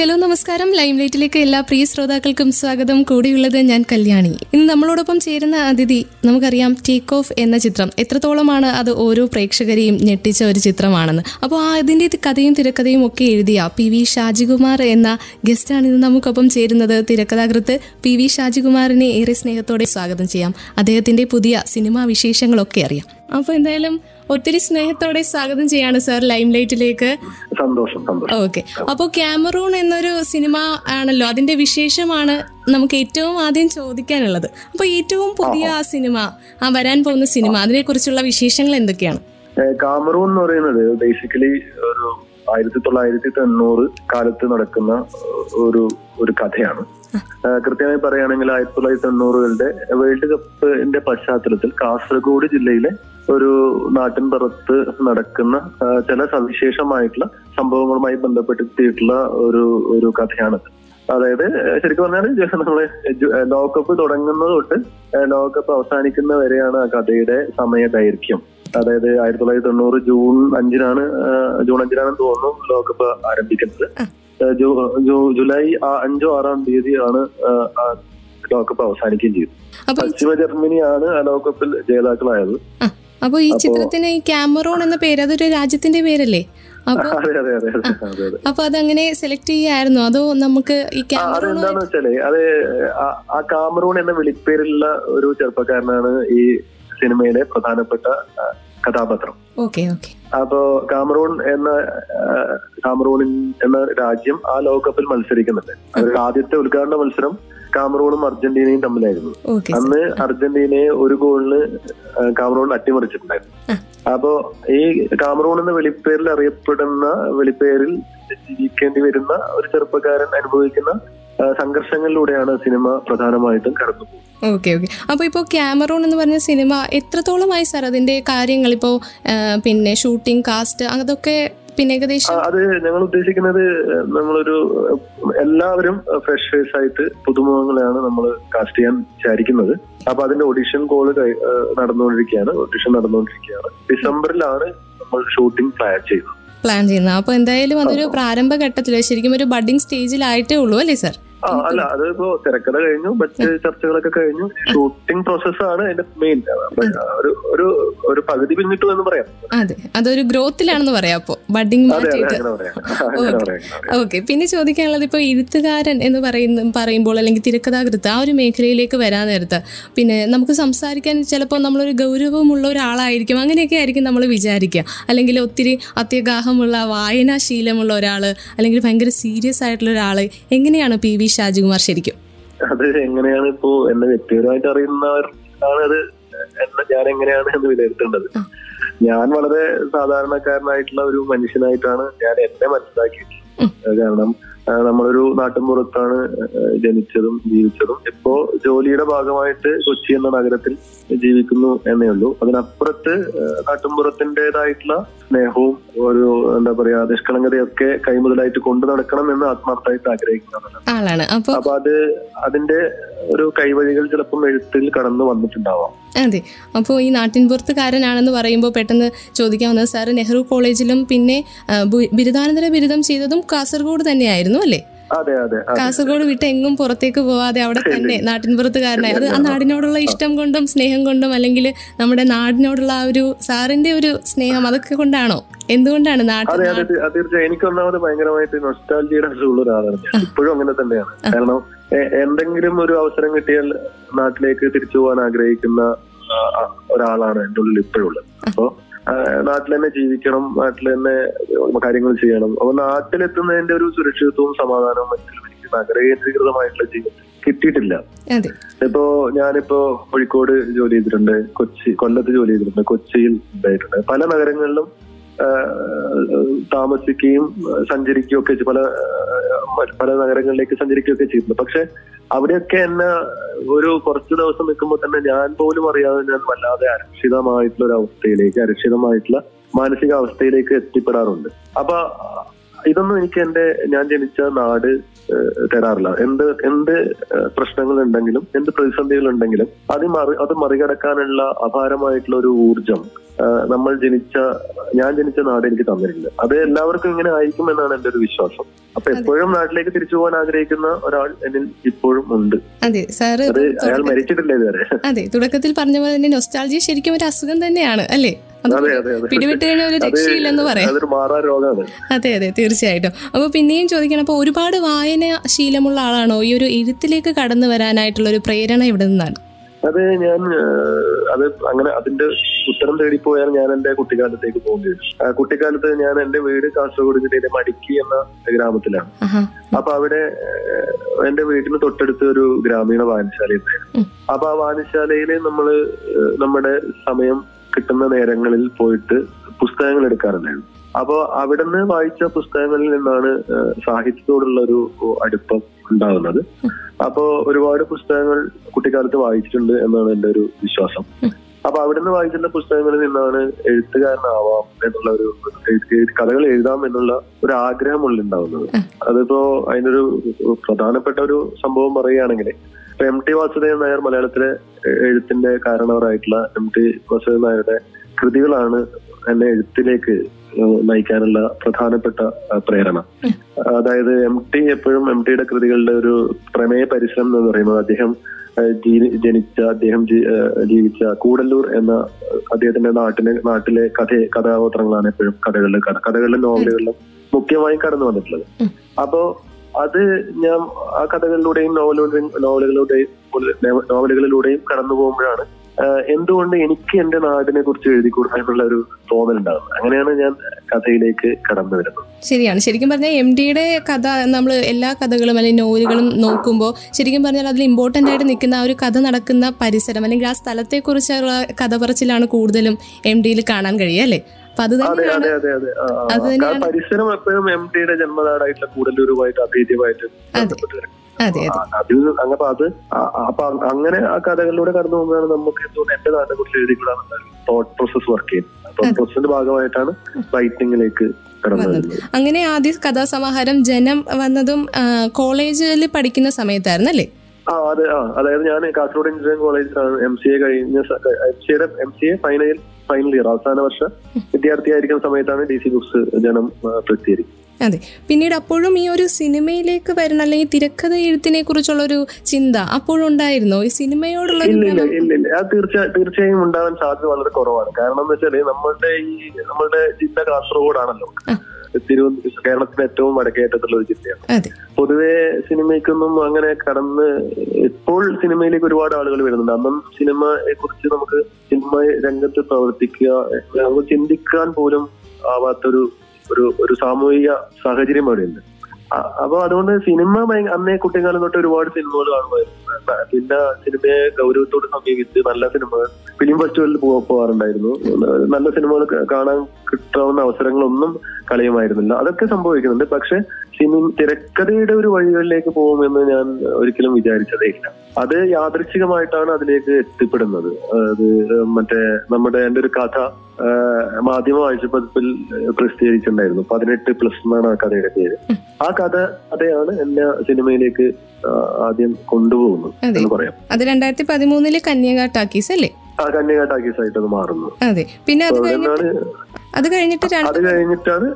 Hello നമസ്കാരം. Lime ലൈറ്റിലേക്ക് എല്ലാ പ്രിയ ശ്രോതാക്കൾക്കും സ്വാഗതം. കൂടിയുള്ളത് ഞാൻ കല്യാണി. ഇന്ന് നമ്മളോടൊപ്പം ചേരുന്ന അതിഥി നമുക്കറിയാം ടേക്ക് ഓഫ് എന്ന ചിത്രം. എത്രത്തോളമാണ് അത് ഓരോ പ്രേക്ഷകരെയും ഞെട്ടിച്ച ഒരു ചിത്രമാണെന്ന്. അപ്പോൾ ആ അതിന്റെ കഥയും തിരക്കഥയും ഒക്കെ എഴുതിയ പി വി ഷാജികുമാർ എന്ന ഗസ്റ്റാണ് ഇന്ന് നമുക്കൊപ്പം ചേരുന്നത്. തിരക്കഥാകൃത്ത് പി വി ഷാജികുമാറിനെ ഏറെ സ്നേഹത്തോടെ സ്വാഗതം ചെയ്യാം. അദ്ദേഹത്തിന്റെ പുതിയ സിനിമാ വിശേഷങ്ങളൊക്കെ അറിയാം. അപ്പോൾ എന്തായാലും ഒത്തിരി സ്നേഹത്തോടെ സ്വാഗതം ചെയ്യാണ് സാർ ലൈം ലൈറ്റിലേക്ക് സന്തോഷം സന്തോഷം. ഓക്കെ. അപ്പോൾ ക്യാമറൂൺ എന്നൊരു സിനിമ ആണല്ലോ അതിന്റെ വിശേഷമാണ് നമുക്ക് ഏറ്റവും ആദ്യം ചോദിക്കാനുള്ളത്. അപ്പോൾ ഏറ്റവും പുതിയ ആ സിനിമ ആ വരാൻ പോകുന്ന സിനിമ അതിനെക്കുറിച്ചുള്ള വിശേഷങ്ങൾ എന്തൊക്കെയാണ്? കാമറൂൺ എന്ന് പറയുന്നത് ബേസിക്കലി ഒരു ആയിരത്തി തൊള്ളായിരത്തി തൊണ്ണൂറ് കാലത്ത് നടക്കുന്ന ഒരു ഒരു കഥയാണ്. കൃത്യമായി പറയുകയാണെങ്കിൽ ആയിരത്തി തൊള്ളായിരത്തി തൊണ്ണൂറുകളുടെ വേൾഡ് കപ്പിന്റെ പശ്ചാത്തലത്തിൽ കാസർഗോഡ് ജില്ലയിലെ ഒരു നാട്ടിൻ പുറത്ത് നടക്കുന്ന ചില സവിശേഷമായിട്ടുള്ള സംഭവങ്ങളുമായി ബന്ധപ്പെടുത്തിയിട്ടുള്ള ഒരു ഒരു കഥയാണ്. അതായത് ശരിക്കും പറഞ്ഞാൽ നമ്മളെ ലോകകപ്പ് തുടങ്ങുന്നത് തൊട്ട് ലോകകപ്പ് അവസാനിക്കുന്ന വരെയാണ് ആ കഥയുടെ സമയ ദൈർഘ്യം അതായത് ആയിരത്തി തൊള്ളായിരത്തി തൊണ്ണൂറ് ജൂൺ അഞ്ചിനാണ് ജൂൺ അഞ്ചിനാണെന്ന് തോന്നുന്നു ലോകകപ്പ് ആരംഭിക്കുന്നത്. ജൂലൈ അഞ്ചോ ആറാം തീയതിയാണ് ലോകകപ്പ് അവസാനിക്കുകയും ചെയ്തു പശ്ചിമ ജർമ്മനിയാണ് ആ ലോകകപ്പിൽ ജേതാക്കളായത്. അപ്പോൾ ഈ ചിത്രത്തിന് ഈ ക്യാമറോൺ എന്ന പേര് അതൊരു രാജ്യത്തിന്റെ പേരല്ലേ? അപ്പൊ അതങ്ങനെ സെലക്ട് ചെയ്യായിരുന്നു? അതോ നമുക്ക് ഈ ക്യാമറോൺ വെച്ചാൽ അത് ആ- കാമറൂൺ എന്ന വിളിപ്പേരുള്ള ഒരു ചെറുപ്പക്കാരനാണ് ഈ സിനിമയിലെ പ്രധാനപ്പെട്ട കഥാപാത്രം. Okay okay. അപ്പോ കാമറൂൺ എന്ന കാമറൂണിൻ എന്ന രാജ്യം ആ ലോകകപ്പിൽ മത്സരിക്കുന്നുണ്ട്. അവരുടെ ആദ്യത്തെ ഉദ്ഘാടന മത്സരം കാമറൂണും അർജന്റീനയും തമ്മിലായിരുന്നു. അന്ന് അർജന്റീനയെ ഒരു ഗോളിന് കാമറൂൺ അട്ടിമറിച്ചിട്ടുണ്ടായിരുന്നു. അപ്പോ ഈ കാമറൂൺ എന്ന വെളിപ്പേരിൽ അറിയപ്പെടുന്ന വെളിപ്പേരിൽ ജീവിക്കേണ്ടി വരുന്ന ഒരു ചെറുപ്പക്കാരൻ അനുഭവിക്കുന്ന സംഘർഷങ്ങളിലൂടെയാണ് സിനിമ പ്രധാനമായിട്ടും കടന്നു ഓക്കെ ഓക്കെ അപ്പോൾ ഇപ്പോ ക്യാമറൂൺ എന്ന് പറഞ്ഞ സിനിമ എത്രത്തോളമായി സാർ അതിന്റെ കാര്യങ്ങൾ ഇപ്പോ പിന്നെ ഷൂട്ടിംഗ് കാസ്റ്റ് അതൊക്കെ പിന്നെ ഏകദേശം അത് ഞങ്ങൾ ഉദ്ദേശിക്കുന്നത് നമ്മളൊരു എല്ലാവരും ഫ്രഷ് ഫേസ് ആയിട്ട് പുതുമുഖങ്ങളെയാണ് നമ്മൾ കാസ്റ്റ് ചെയ്യാൻ വിചാരിക്കുന്നത്. അപ്പൊ അതിന്റെ ഓഡിഷൻ കോൾ നടന്നുകൊണ്ടിരിക്കുകയാണ്. ഓഡിഷൻ നടന്നുകൊണ്ടിരിക്കുകയാണ്. ഡിസംബറിലാണ് നമ്മൾ ഷൂട്ടിംഗ് പ്ലാൻ ചെയ്യുന്നത്. പ്ലാൻ ചെയ്യുന്നത്. അപ്പൊ എന്തായാലും അതൊരു പ്രാരംഭ ഘട്ടത്തിൽ ശരിക്കും ഒരു ബഡിങ് സ്റ്റേജിലായിട്ടേ ഉള്ളൂ അല്ലേ സാർ ആ അല്ല അതിപ്പോ തിരക്കഥ കഴിഞ്ഞു മറ്റ് ചർച്ചകളൊക്കെ കഴിഞ്ഞു. ഷൂട്ടിംഗ് പ്രോസസ്സാണ് അതിന്റെ മെയിൻ ഒരു ഒരു ഒരു പകുതി പിന്നിട്ടു എന്ന് പറയാം. അതെ അതൊരു ഗ്രോത്തിലാണെന്ന് പറയാം അപ്പോ. ബഡിങ്. ഓക്കെ പിന്നെ ചോദിക്കാനുള്ളത് ഇപ്പൊ എഴുത്തുകാരൻ എന്ന് പറയുന്ന പറയുമ്പോൾ അല്ലെങ്കിൽ തിരക്കഥാകൃത്ത് ആ ഒരു മേഖലയിലേക്ക് വരാൻ നേരത്ത് പിന്നെ നമുക്ക് സംസാരിക്കാൻ ചിലപ്പോൾ നമ്മളൊരു ഗൗരവമുള്ള ഒരാളായിരിക്കും. അങ്ങനെയൊക്കെ ആയിരിക്കും നമ്മൾ വിചാരിക്കുക. അല്ലെങ്കിൽ ഒത്തിരി അത്യഗാഹമുള്ള വായനാശീലമുള്ള ഒരാൾ അല്ലെങ്കിൽ ഭയങ്കര സീരിയസ് ആയിട്ടുള്ള ഒരാൾ എങ്ങനെയാണ് പി വി ഷാജികുമാർ ശരിക്കും. അത് എങ്ങനെയാണ് ഇപ്പോ എന്നെ വ്യക്തിപരമായിട്ട് അറിയുന്നവർ ആണ് അത് എന്നെ ഞാൻ എങ്ങനെയാണ് എന്ന് വിലയിരുത്തേണ്ടത്? ഞാൻ വളരെ സാധാരണക്കാരനായിട്ടുള്ള ഒരു മനുഷ്യനായിട്ടാണ് ഞാൻ എന്നെ മനസ്സിലാക്കിയിട്ടുള്ളത്. കാരണം നമ്മളൊരു നാട്ടിൻപുറത്താണ് ജനിച്ചതും ജീവിച്ചതും. ഇപ്പോ ജോലിയുടെ ഭാഗമായിട്ട് കൊച്ചി എന്ന നഗരത്തിൽ ജീവിക്കുന്നു എന്നേ ഉള്ളൂ. അതിനപ്പുറത്ത് നാട്ടിൻപുറത്തിന്റെതായിട്ടുള്ള സ്നേഹവും ഒരു എന്താ പറയാ നിഷ്കളങ്കതയൊക്കെ കൈമുതലായിട്ട് കൊണ്ടു നടക്കണം എന്ന് ആത്മാർത്ഥമായിട്ട് ആഗ്രഹിക്കുന്നതാണ് അപ്പൊ അത് അതിന്റെ ഒരു കൈവഴികൾ ചിലപ്പം എഴുത്തിൽ കടന്നു വന്നിട്ടുണ്ടാവാം. അതെ അപ്പോൾ ഈ നാട്ടിൻപുറത്തുകാരനാണെന്ന് പറയുമ്പോൾ പെട്ടെന്ന് ചോദിക്കാവുന്നത് സാറ് നെഹ്റു കോളേജിലും പിന്നെ ബിരുദാനന്തര ബിരുദം ചെയ്തതും കാസർഗോഡ് തന്നെയായിരുന്നു അല്ലേ. കാസർഗോഡ് വിട്ട് എങ്ങും പുറത്തേക്ക് പോവാതെ അവിടെ തന്നെ നാട്ടിൻപുറത്തുകാരനായി. അത് ആ നാടിനോടുള്ള ഇഷ്ടം കൊണ്ടും സ്നേഹം കൊണ്ടും അല്ലെങ്കിൽ നമ്മുടെ നാടിനോടുള്ള ആ ഒരു സാറിന്റെ ഒരു സ്നേഹം അതൊക്കെ കൊണ്ടാണോ? എന്തുകൊണ്ടാണ് നാട്ടിൽ തീർച്ചയായും. എനിക്ക് ഒന്നാമത് ഭയങ്കരമായിട്ട് അസുഖമുള്ള ഒരാളാണ് ഇപ്പോഴും അങ്ങനെ തന്നെയാണ്. കാരണം എന്തെങ്കിലും ഒരു അവസരം കിട്ടിയാൽ നാട്ടിലേക്ക് തിരിച്ചു പോകാൻ ആഗ്രഹിക്കുന്ന ഒരാളാണ് എന്റെ ഉള്ളിൽ ഇപ്പോഴുള്ളത്. അപ്പോ ആ, നാട്ടിൽ തന്നെ ജീവിക്കണം നാട്ടിൽ തന്നെ കാര്യങ്ങൾ ചെയ്യണം. അപ്പൊ നാട്ടിലെത്തുന്നതിന്റെ ഒരു സുരക്ഷിതത്വവും സമാധാനവും മറ്റും എനിക്ക് നഗരകേന്ദ്രീകൃതമായിട്ടുള്ള ജീവിതം കിട്ടിയിട്ടില്ല. ഇപ്പോ ഞാനിപ്പോ കോഴിക്കോട് ജോലി ചെയ്തിട്ടുണ്ട് കൊച്ചി കൊല്ലത്ത് ജോലി ചെയ്തിട്ടുണ്ട് കൊച്ചിയിൽ ഉണ്ടായിട്ടുണ്ട്. പല നഗരങ്ങളിലും താമസിക്കുകയും സഞ്ചരിക്കുകയും ഒക്കെ പല പല നഗരങ്ങളിലേക്ക് സഞ്ചരിക്കുകയൊക്കെ ചെയ്തിട്ടുണ്ട്. പക്ഷെ അവിടെയൊക്കെ എന്നെ ഒരു കുറച്ചു ദിവസം നിൽക്കുമ്പോൾ തന്നെ ഞാൻ പോലും അറിയാതെ ഞാൻ വല്ലാതെ അരക്ഷിതമായിട്ടുള്ള ഒരു അവസ്ഥയിലേക്ക് അരക്ഷിതമായിട്ടുള്ള മാനസിക അവസ്ഥയിലേക്ക് എത്തിപ്പെടാറുണ്ട്. അപ്പൊ ഇതൊന്നും എനിക്ക് എന്റെ ഞാൻ ജനിച്ച നാട് തരാറില്ല. എന്ത് എന്ത് പ്രശ്നങ്ങൾ ഉണ്ടെങ്കിലും എന്ത് പ്രതിസന്ധികൾ ഉണ്ടെങ്കിലും അത് മറി അത് മറികടക്കാനുള്ള അപാരമായിട്ടുള്ള ഒരു ഊർജം നമ്മൾ ജനിച്ച ഞാൻ ജനിച്ച നാട് എനിക്ക് തന്നിട്ടില്ല അത് എല്ലാവർക്കും ഇങ്ങനെ ആയിരിക്കും എന്നാണ് എന്റെ ഒരു വിശ്വാസം. അപ്പൊ എപ്പോഴും നാട്ടിലേക്ക് തിരിച്ചു പോകാൻ ആഗ്രഹിക്കുന്ന ഒരാൾ എന്നിൽ ഇപ്പോഴും ഉണ്ട്. അതെ സാറ് അയാൾ മരിച്ചിട്ടില്ല ഇതുവരെ. അതെ തുടക്കത്തിൽ പറഞ്ഞ പോലെ തന്നെ നൊസ്റ്റാൾജി ശരിക്കും ഒരു അസുഖം തന്നെയാണ് അല്ലേ? പിടിവിട്ട് കഴിഞ്ഞാൽ ഒരു രക്ഷയില്ലെന്ന് പറയാം. അതെ അതെ തീർച്ചയായിട്ടും. അപ്പോൾ പിന്നെയും ചോദിക്കണം അപ്പോൾ ഒരുപാട് വായന ശീലമുള്ള ആളാണോ? ഈ ഒരു എഴുത്തിലേക്ക് കടന്നു വരാനായിട്ടുള്ള ഒരു പ്രേരണ ഇവിടെ നിന്നാണ്. അത് ഞാൻ അത് അങ്ങനെ അതിന്റെ ഉത്തരം തേടിപ്പോയാൽ ഞാൻ എന്റെ കുട്ടിക്കാലത്തേക്ക് പോകേണ്ടി വരും. കുട്ടിക്കാലത്ത് ഞാൻ എന്റെ വീട് കാസർഗോഡ് ജില്ലയിലെ മടിക്കി എന്ന ഗ്രാമത്തിലാണ്. അപ്പൊ അവിടെ എന്റെ വീട്ടിന് തൊട്ടടുത്ത് ഒരു ഗ്രാമീണ വായനശാല ഉണ്ടായിരുന്നു അപ്പൊ ആ വായനശാലയിൽ നമ്മൾ നമ്മുടെ സമയം കിട്ടുന്ന നേരങ്ങളിൽ പോയിട്ട് പുസ്തകങ്ങൾ എടുക്കാറുണ്ടായിരുന്നു. അപ്പോ അവിടുന്ന് വായിച്ച പുസ്തകങ്ങളിൽ നിന്നാണ് സാഹിത്യത്തോടുള്ള ഒരു അടുപ്പം ഉണ്ടാകുന്നത്. അപ്പോ ഒരുപാട് പുസ്തകങ്ങൾ കുട്ടിക്കാലത്ത് വായിച്ചിട്ടുണ്ട് എന്നാണ് എന്റെ ഒരു വിശ്വാസം. അപ്പൊ അവിടുന്ന് വായിച്ചിട്ടുള്ള പുസ്തകങ്ങളിൽ നിന്നാണ് എഴുത്തുകാരനാവാം എന്നുള്ള ഒരു കഥകൾ എഴുതാം എന്നുള്ള ഒരു ആഗ്രഹം ഉള്ളിലുണ്ടാവുന്നത് അതിപ്പോ അതിനൊരു പ്രധാനപ്പെട്ട ഒരു സംഭവം പറയുകയാണെങ്കിൽ ഇപ്പൊ എം ടി വാസുദേവൻ നായർ മലയാളത്തിലെ എഴുത്തിന്റെ കാരണവരായിട്ടുള്ള എം ടി വാസുദേവൻ നായരുടെ കൃതികളാണ് എന്നെ എഴുത്തിലേക്ക് നയിക്കാനുള്ള പ്രധാനപ്പെട്ട പ്രേരണ. അതായത് എം ടി എപ്പോഴും എം ടിയുടെ കൃതികളുടെ ഒരു പ്രമേയ പരിശ്രമം എന്ന് പറയുന്നത് അദ്ദേഹം ജനിച്ച അദ്ദേഹം ജീവിച്ച കൂടല്ലൂർ എന്ന അദ്ദേഹത്തിന്റെ നാട്ടിലെ നാട്ടിലെ കഥ കഥാപാത്രങ്ങളാണ് എപ്പോഴും കഥകളിലെ കഥകളിലും നോവലുകളിലും മുഖ്യമായും കടന്നു വന്നിട്ടുള്ളത്. അപ്പോ അത് ഞാൻ ആ കഥകളിലൂടെയും നോവലുകളുടെയും നോവലുകളുടെയും നോവലുകളിലൂടെയും കടന്നു പോകുമ്പോഴാണ് എന്തുകൊണ്ട് എനിക്ക് എന്റെ നാടിനെ കുറിച്ച് എഴുതി കൊടുക്കാനുള്ള ഒരു തോന്നലുണ്ടാകുന്നത് അങ്ങനെയാണ് ഞാൻ കഥയിലേക്ക് കടന്നു വരുന്നത്. ശരിയാണ്. ശരിക്കും പറഞ്ഞാൽ എം ഡിയുടെ കഥ നമ്മൾ എല്ലാ കഥകളും അല്ലെങ്കിൽ നോവലുകളും നോക്കുമ്പോൾ ശരിക്കും പറഞ്ഞാൽ അതിൽ ഇമ്പോർട്ടന്റ് ആയിട്ട് നിൽക്കുന്ന ആ ഒരു കഥ നടക്കുന്ന പരിസരം അല്ലെങ്കിൽ ആ സ്ഥലത്തെക്കുറിച്ചുള്ള കഥ പറച്ചിലാണ് കൂടുതലും എം ഡിയിൽ കാണാൻ കഴിയുക അല്ലേ? അപ്പൊ അത് തന്നെയാണ്. തന്നെയാണ്. പരിസരം എപ്പോഴും എം ടിയുടെ ജന്മനാടായിട്ടുള്ള കൂടല്ലൂരുമായിട്ട് അഭേദ്യമായിട്ട് ബന്ധപ്പെട്ട് കിടക്കുന്നു. അതെ അതിൽ നിന്ന് അത് അപ്പൊ അങ്ങനെ ആ കഥകളിലൂടെ കടന്നു പോകുമ്പോഴാണ് നമുക്ക് എന്തുകൊണ്ട് എന്റെ നാടിനെ കുറിച്ച് തോട്ട് പ്രോസസ് വർക്ക് ചെയ്യുന്നത്. പ്രോസസിന്റെ ഭാഗമായിട്ടാണ് റൈറ്റിംഗിലേക്ക് അങ്ങനെ ആദ്യ കഥാസമാഹാരം ജനം വന്നതും കോളേജിൽ പഠിക്കുന്ന സമയത്തായിരുന്നു അല്ലേ? ആ അതെ ആ. അതായത് ഞാൻ കാസർഗോഡ് എഞ്ചിനീയറിംഗ് കോളേജിലാണ് എം സി എ കഴിഞ്ഞ എം സിയുടെ M C A final final year അവസാന വർഷ വിദ്യാർത്ഥിയായിരിക്കുന്ന സമയത്താണ് ഡി സി ബുക്സ് ജനം പ്രസിദ്ധീകരിക്കുന്നത്. അതെ. പിന്നീട് അപ്പോഴും ഈ ഒരു സിനിമയിലേക്ക് വരണം അല്ലെങ്കിൽ തിരക്കഥ എഴുത്തിനെ കുറിച്ചുള്ള ഒരു ചിന്ത അപ്പോഴും ഉണ്ടായിരുന്നോ? ഈ സിനിമയോടുള്ള ഇല്ല ഇല്ല അത് തീർച്ച തീർച്ചയായും ഉണ്ടാവാൻ സാധ്യത വളരെ കുറവാണ്. കാരണം എന്ന് വെച്ചാൽ നമ്മളുടെ ഈ നമ്മളുടെ ജില്ല കാസർഗോഡാണല്ലോ. തിരുവനന്തപുരം കേരളത്തിലെ ഏറ്റവും വടക്കേറ്റത്തുള്ള ഒരു ജില്ലയാണ്. പൊതുവെ സിനിമയ്ക്കൊന്നും അങ്ങനെ കടന്ന് ഇപ്പോൾ സിനിമയിലേക്ക് ഒരുപാട് ആളുകൾ വരുന്നുണ്ട്. അന്നും സിനിമയെ കുറിച്ച് നമുക്ക് സിനിമ രംഗത്ത് പ്രവർത്തിക്കുക നമുക്ക് ചിന്തിക്കാൻ പോലും ആവാത്തൊരു ഒരു ഒരു സാമൂഹിക സാഹചര്യം അവിടെയുണ്ട്. അപ്പൊ അതുകൊണ്ട് സിനിമ അന്നേ കുട്ടിക്കാലം തൊട്ട് ഒരുപാട് സിനിമകൾ കാണുമായിരുന്നു. പിന്നെ സിനിമയെ ഗൗരവത്തോട് സമീപിച്ച് നല്ല സിനിമകൾ ഫിലിം ഫെസ്റ്റിവലിൽ പോവാറുണ്ടായിരുന്നു പോകാറുണ്ടായിരുന്നു. നല്ല സിനിമകൾ കാണാൻ കിട്ടാവുന്ന അവസരങ്ങളൊന്നും കളയുമായിരുന്നില്ല. അതൊക്കെ സംഭവിക്കുന്നുണ്ട്. പക്ഷെ സിനിമ തിരക്കഥയുടെ ഒരു വഴികളിലേക്ക് പോകുമെന്ന് ഞാൻ ഒരിക്കലും വിചാരിച്ചതേ ഇല്ല. അത് യാദൃച്ഛികമായിട്ടാണ് അതിലേക്ക് എത്തിപ്പെടുന്നത്. അത് മറ്റേ നമ്മുടെ എന്റെ ഒരു കഥ മാധ്യമ ആഴ്ചപ്പതിപ്പിൽ പ്രസിദ്ധീകരിച്ചിട്ടുണ്ടായിരുന്നു. പതിനെട്ട് പ്ലസ് എന്നാണ് ആ കഥയുടെ പേര്. ആ കഥ കഥയാണ് എന്നെ സിനിമയിലേക്ക് ആദ്യം കൊണ്ടുപോകുന്നത് എന്ന് പറയാം. അത് രണ്ടായിരത്തി പതിമൂന്നിൽ കന്യക ടാക്കീസ് അല്ലേ? ആ കന്യക ടാക്കീസ് ആയിട്ട് അത്. മാറുന്നു അതെ പിന്നെ അത് അത് കഴിഞ്ഞിട്ട് അത് കഴിഞ്ഞിട്ടാണ്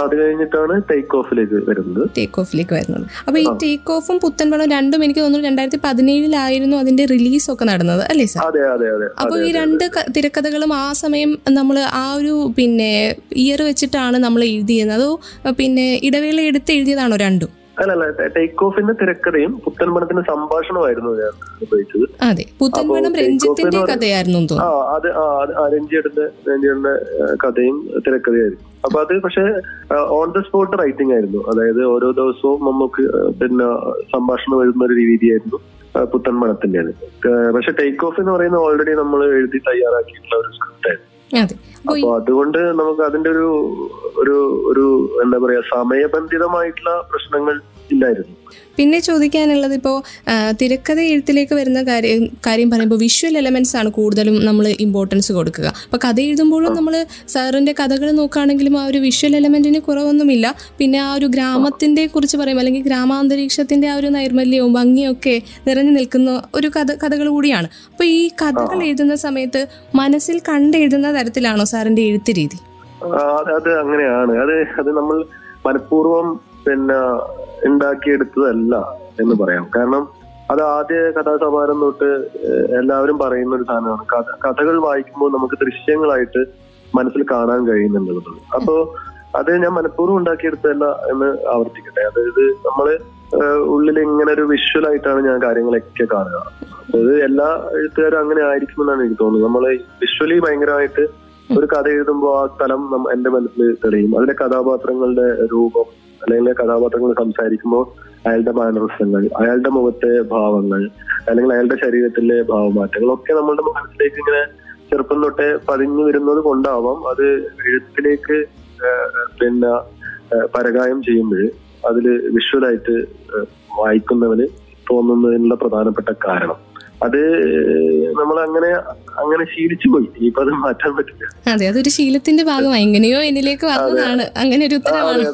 അത് കഴിഞ്ഞിട്ടാണ് ടേക്ക് ഓഫിലേക്ക് വരുന്നത്. ടേക്ക് ഓഫിലേക്ക് വരുന്നത്. അപ്പൊ ഈ ടേക്ക് ഓഫും പുത്തൻപടം രണ്ടും എനിക്ക് തോന്നുന്നു രണ്ടായിരത്തി പതിനേഴിലായിരുന്നു അതിന്റെ റിലീസ് ഒക്കെ നടന്നത് അല്ലേ സാർ അതെ അതെ അതെ. അപ്പോൾ ഈ രണ്ട് തിരക്കഥകളും ആ സമയം നമ്മൾ ആ ഒരു പിന്നെ ഇയർ വെച്ചിട്ടാണ് നമ്മൾ എഴുതിയത് അതോ പിന്നെ ഇടവേള എടുത്ത് എഴുതിയതാണോ രണ്ടും? അല്ലല്ല ടേക്ക് ഓഫിന്റെ തിരക്കഥയും പുത്തൻപണത്തിന്റെ സംഭാഷണമായിരുന്നു ഞാൻ ഉപയോഗിച്ചത്. അതെ off രഞ്ജിത്തിന്റെ കഥയായിരുന്നു ആ അത് ആ രഞ്ജിയുടെ രഞ്ജിയുടെ കഥയും തിരക്കഥയായിരുന്നു. അപ്പൊ അത് പക്ഷെ ഓൺ ദ സ്പോട്ട് റൈറ്റിംഗ് ആയിരുന്നു. അതായത് ഓരോ ദിവസവും നമുക്ക് പിന്നെ സംഭാഷണം എഴുതുന്ന ഒരു രീതിയായിരുന്നു ആ, പുത്തൻ മണത്തിന്റേത്. പക്ഷെ ടേക്ക് ഓഫ് എന്ന് പറയുന്നത് ഓൾറെഡി നമ്മൾ എഴുതി തയ്യാറാക്കിയിട്ടുള്ള ഒരു സ്ക്രിപ്റ്റ് ആയിരുന്നു. അപ്പൊ അതുകൊണ്ട് നമുക്ക് അതിന്റെ ഒരു ഒരു ഒരു എന്താ പറയാ സമയബന്ധിതമായിട്ടുള്ള പ്രശ്നങ്ങൾ ഇല്ലായിരുന്നു. പിന്നെ ചോദിക്കാനുള്ളത് ഇപ്പോൾ തിരക്കഥ എഴുത്തിലേക്ക് വരുന്ന കാര്യം കാര്യം പറയുമ്പോൾ വിഷ്വൽ എലമെന്റ്സ് ആണ് കൂടുതലും നമ്മൾ ഇമ്പോർട്ടൻസ് കൊടുക്കുക. അപ്പോൾ കഥ എഴുതുമ്പോഴും നമ്മൾ സാറിന്റെ കഥകൾ നോക്കുകയാണെങ്കിലും ആ ഒരു വിഷ്വൽ എലമെന്റിന് കുറവൊന്നുമില്ല. പിന്നെ ആ ഒരു ഗ്രാമത്തിന്റെ കുറിച്ച് പറയുമ്പോൾ അല്ലെങ്കിൽ ഗ്രാമാന്തരീക്ഷത്തിന്റെ ആ ഒരു നൈർമല്യവും ഭംഗിയൊക്കെ നിറഞ്ഞു നിൽക്കുന്ന ഒരു കഥ കഥകൾ കൂടിയാണ്. അപ്പോൾ ഈ കഥകൾ എഴുതുന്ന സമയത്ത് മനസ്സിൽ കണ്ടെഴുതുന്ന തരത്തിലാണോ സാറിന്റെ എഴുത്ത് രീതി? അത് അങ്ങനെയാണ്. അത് അത് നമ്മൾ മനഃപൂർവം പിന്നെ ഉണ്ടാക്കിയെടുത്തതല്ല എന്ന് പറയാം. കാരണം അത് ആദ്യ കഥാസമാരം തൊട്ട് എല്ലാവരും പറയുന്ന ഒരു സാധനമാണ്. കഥ കഥകൾ വായിക്കുമ്പോൾ നമുക്ക് ദൃശ്യങ്ങളായിട്ട് മനസ്സിൽ കാണാൻ കഴിയുന്നുണ്ടെന്നുള്ളത് അപ്പോ അത് ഞാൻ മനഃപൂർവം ഉണ്ടാക്കിയെടുത്തതല്ല എന്ന് ആവർത്തിക്കട്ടെ. അതായത് നമ്മൾ ഉള്ളിൽ ഇങ്ങനെ ഒരു വിഷ്വൽ ആയിട്ടാണ് ഞാൻ കാര്യങ്ങളൊക്കെ കാണുക. അത് എല്ലാ എഴുത്തുകാരും അങ്ങനെ ആയിരിക്കുമെന്നാണ് എനിക്ക് തോന്നുന്നത്. നമ്മൾ വിഷ്വലി ഭയങ്കരമായിട്ട് ഒരു കഥ എഴുതുമ്പോൾ ആ സ്ഥലം എന്റെ മനസ്സിൽ തെളിയും. അതിലെ കഥാപാത്രങ്ങളുടെ രൂപം അല്ലെങ്കിൽ കഥാപാത്രങ്ങൾ സംസാരിക്കുമ്പോൾ അയാളുടെ മാനവസ്ഥങ്ങൾ അയാളുടെ മുഖത്തെ ഭാവങ്ങൾ അല്ലെങ്കിൽ അയാളുടെ ശരീരത്തിലെ ഭാവമാറ്റങ്ങൾ ഒക്കെ നമ്മളുടെ മനസ്സിലേക്ക് ഇങ്ങനെ ചെറുപ്പം തൊട്ടേ പതിഞ്ഞു വരുന്നത് കൊണ്ടാവാം അത് എഴുത്തിലേക്ക് പിന്നെ പരകായം ചെയ്യുമ്പോൾ അതിൽ വിഷ്വലായിട്ട് വായിക്കുന്നവന് തോന്നുന്നതിനുള്ള പ്രധാനപ്പെട്ട കാരണം. അത് നമ്മൾ അങ്ങനെ അങ്ങനെ ശീലിച്ചു പോയി. ഇനിയിപ്പോ അത് മാറ്റാൻ പറ്റില്ല. അതെ അതൊരു ശീലത്തിന്റെ ഭാഗമായി. എങ്ങനെയോ എന്നിലേക്ക് വന്നതാണ്. അങ്ങനെ ഒരു ഉത്തരവാണ്.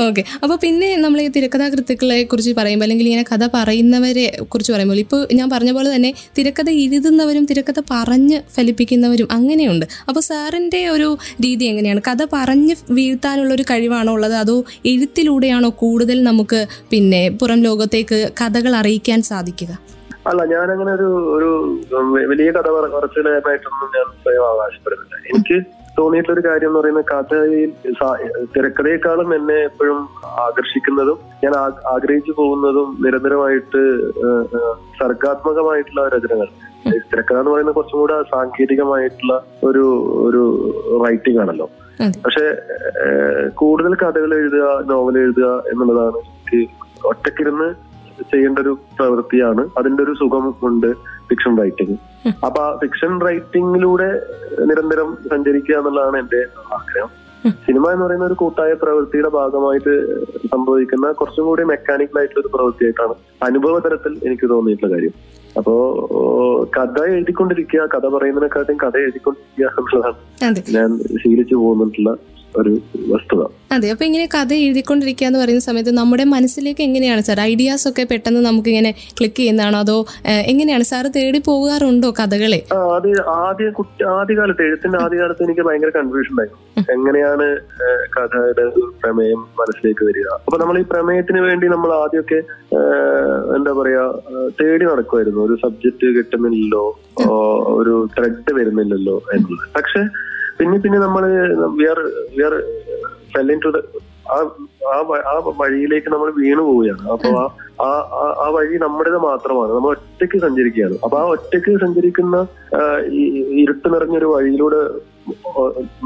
ഓക്കെ. അപ്പൊ പിന്നെ നമ്മൾ ഈ തിരക്കഥാകൃത്തുക്കളെ കുറിച്ച് പറയുമ്പോൾ അല്ലെങ്കിൽ ഇങ്ങനെ കഥ പറയുന്നവരെ കുറിച്ച് പറയുമ്പോൾ ഇപ്പോൾ ഞാൻ പറഞ്ഞ പോലെ തന്നെ തിരക്കഥ എഴുതുന്നവരും തിരക്കഥ പറഞ്ഞ് ഫലിപ്പിക്കുന്നവരും അങ്ങനെയുണ്ട്. അപ്പോൾ സാറിന്റെ ഒരു രീതി എങ്ങനെയാണ്? കഥ പറഞ്ഞ് വീഴ്ത്താനുള്ള ഒരു കഴിവാണോ ഉള്ളത്? അതോ എഴുത്തിലൂടെയാണോ കൂടുതൽ നമുക്ക് പിന്നെ പുറം ലോകത്തേക്ക് കഥകൾ അറിയിക്കാൻ സാധിക്കുക? അല്ല ഞാൻ അങ്ങനെ ഒരു ഒരു വലിയ കഥ പറച്ചിലായിട്ടൊന്നും ഞാൻ സ്വയം അവകാശപ്പെടുന്നില്ല. എനിക്ക് തോന്നിയിട്ടുള്ള ഒരു കാര്യം എന്ന് പറയുന്നത് കഥയിൽ തിരക്കഥയെക്കാളും എന്നെ എപ്പോഴും ആകർഷിക്കുന്നതും ഞാൻ ആഗ്രഹിച്ചു പോകുന്നതും നിരന്തരമായിട്ട് സർഗാത്മകമായിട്ടുള്ള രചനകൾ. തിരക്കഥ എന്ന് പറയുന്നത് കുറച്ചും കൂടെ സാങ്കേതികമായിട്ടുള്ള ഒരു ഒരു റൈറ്റിംഗ് ആണല്ലോ. പക്ഷെ കൂടുതൽ കഥകൾ എഴുതുക നോവൽ എഴുതുക എന്നുള്ളതാണ് എനിക്ക് ഒറ്റക്കിരുന്ന് ചെയ്യേണ്ട ഒരു പ്രവൃത്തിയാണ്. അതിന്റെ ഒരു സുഖം ഉണ്ട് ഫിക്ഷൻ റൈറ്റിംഗ്. അപ്പൊ ആ ഫിക്ഷൻ റൈറ്റിംഗിലൂടെ നിരന്തരം സഞ്ചരിക്കുക എന്നുള്ളതാണ് എന്റെ ആഗ്രഹം. സിനിമ എന്ന് പറയുന്ന ഒരു കൂട്ടായ പ്രവൃത്തിയുടെ ഭാഗമായിട്ട് സംഭവിക്കുന്ന കുറച്ചും കൂടി മെക്കാനിക്കൽ ആയിട്ടുള്ള ഒരു പ്രവൃത്തിയായിട്ടാണ് അനുഭവ തലത്തിൽ എനിക്ക് തോന്നിയിട്ടുള്ള കാര്യം. അപ്പോ കഥ എഴുതിക്കൊണ്ടിരിക്കുക കഥ പറയുന്നതിനെക്കാട്ടും കഥ എഴുതിക്കൊണ്ടിരിക്കുക എന്നുള്ളതാണ് ഞാൻ ശീലിച്ചു പോകുന്നിട്ടുള്ള ഒരു വസ്തുത. അതെ അപ്പൊ ഇങ്ങനെ കഥ എഴുതിക്കൊണ്ടിരിക്കുക എന്ന് പറയുന്ന സമയത്ത് നമ്മുടെ മനസ്സിലേക്ക് എങ്ങനെയാണ് സാർ? ഐഡിയാസ് ഒക്കെ പെട്ടെന്ന് നമുക്ക് ഇങ്ങനെ ക്ലിക്ക് ചെയ്യുന്നതാണോ? അതോ എങ്ങനെയാണ് സാർ തേടി പോകാറുണ്ടോ കഥകളെ? ആദ്യ ആദ്യ ആദ്യകാലത്ത് എഴുത്തിന്റെ ആദ്യകാലത്ത് എനിക്ക് ഭയങ്കര കൺഫ്യൂഷൻ ഉണ്ടായിരുന്നു. എങ്ങനെയാണ് കഥയുടെ പ്രമേയം മനസ്സിലേക്ക് വരിക? അപ്പൊ നമ്മൾ ഈ പ്രമേയത്തിന് വേണ്ടി നമ്മൾ ആദ്യമൊക്കെ എന്താ പറയാ തേടി നടക്കുമായിരുന്നു. ഒരു സബ്ജക്ട് കിട്ടുന്നില്ലല്ലോ ഒരു ത്രെഡ് വരുന്നില്ലല്ലോ എന്നുള്ളത്. പക്ഷെ പിന്നെ പിന്നെ നമ്മൾ we are we are to ആ ആ വഴിയിലേക്ക് നമ്മൾ വീണു പോവുകയാണ്. അപ്പൊ ആ ആ- വഴി നമ്മുടേത് മാത്രമാണ്. നമ്മൾ ഒറ്റയ്ക്ക് സഞ്ചരിക്കുകയാണ്. അപ്പൊ ആ ഒറ്റയ്ക്ക് സഞ്ചരിക്കുന്ന ഈ ഇരുട്ട് നിറഞ്ഞൊരു വഴിയിലൂടെ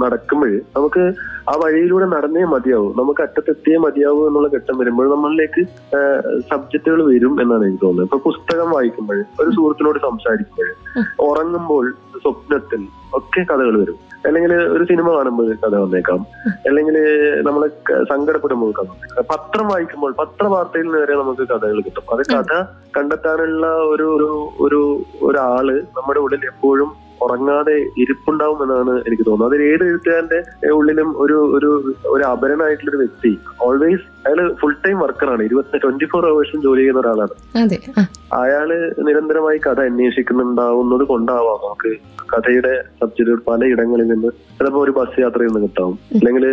നടക്കുമ്പോൾ നമുക്ക് ആ വഴിയിലൂടെ നടന്നേ മതിയാവൂ. നമുക്ക് അറ്റത്തെത്തിയേ മതിയാവൂ എന്നുള്ള ഘട്ടം വരുമ്പോൾ നമ്മളിലേക്ക് സബ്ജക്റ്റുകൾ വരും എന്നാണ് എനിക്ക് തോന്നുന്നത്. ഇപ്പൊ പുസ്തകം വായിക്കുമ്പോൾ ഒരു സുഹൃത്തിനോട് സംസാരിക്കുമ്പോൾ ഉറങ്ങുമ്പോൾ സ്വപ്നത്തിൽ ഒക്കെ കഥകൾ വരും. അല്ലെങ്കിൽ ഒരു സിനിമ കാണുമ്പോൾ കഥ വന്നേക്കാം. അല്ലെങ്കിൽ നമ്മളെ സങ്കടപ്പെടുമ്പോൾ കഥ പത്രം വായിക്കുമ്പോൾ പത്രവാർത്തയിൽ നിന്ന് വരെ നമുക്ക് കഥകൾ കിട്ടും. അത് കഥ കണ്ടെത്താനുള്ള ഒരു ഒരു ഒരു ഒരാൾ നമ്മുടെ ഉള്ളിൽ എപ്പോഴും ഉറങ്ങാതെ ഇരിപ്പുണ്ടാവും എന്നാണ് എനിക്ക് തോന്നുന്നത്. അതിൽ ഏത് എഴുത്തുകാരന്റെ ഉള്ളിലും ഒരു ഒരു ഒരു അപരനായിട്ടുള്ള ഒരു വ്യക്തി ഓൾവേസ് അയാൾ ഫുൾ ടൈം വർക്കറാണ് ഇരുപത്തി ട്വന്റി ഫോർ അവേഴ്സും ജോലി ചെയ്യുന്ന ഒരാളാണ്. അയാൾ നിരന്തരമായി കഥ അന്വേഷിക്കുന്നുണ്ടാവുന്നത് കൊണ്ടാവാം. നമുക്ക് കഥയുടെ പല ഇടങ്ങളിൽ നിന്ന് ചിലപ്പോൾ ഒരു ബസ് യാത്രയിൽ നിന്ന് കിട്ടാവും അല്ലെങ്കിൽ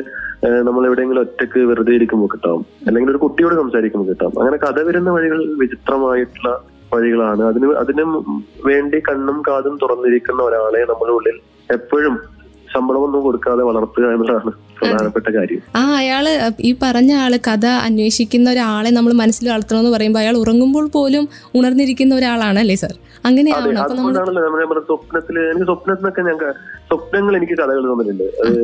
നമ്മൾ എവിടെയെങ്കിലും ഒറ്റയ്ക്ക് വെറുതെ ഇരിക്കുമ്പോൾ കിട്ടാവും അല്ലെങ്കിൽ ഒരു കുട്ടിയോട് സംസാരിക്കുമ്പോൾ കിട്ടാം. അങ്ങനെ കഥ വരുന്ന വഴികൾ വിചിത്രമായിട്ടുള്ള വഴികളാണ്. അതിന് അതിന് വേണ്ടി കണ്ണും കാതും തുറന്നിരിക്കുന്ന ഒരാളെ നമ്മുടെ ഉള്ളിൽ എപ്പോഴും ശമ്പളമൊന്നും കൊടുക്കാതെ വളർത്തുക എന്നതാണ് പ്രധാനപ്പെട്ട കാര്യം. ആ അയാൾ ഈ പറഞ്ഞ ആൾ കഥ അന്വേഷിക്കുന്ന ഒരാളെ നമ്മൾ മനസ്സിൽ വളർത്തണമെന്ന് പറയുമ്പോൾ അയാൾ ഉറങ്ങുമ്പോൾ പോലും ഉണർന്നിരിക്കുന്ന ഒരാളാണ് അല്ലേ സാർ? അങ്ങനെയാണ്? നമ്മുടെ സ്വപ്നത്തിൽ എനിക്ക് സ്വപ്നത്തിനൊക്കെ ഞാൻ സ്വപ്നങ്ങൾ എനിക്ക് കഥകൾ തന്നിട്ടുണ്ട്. അത്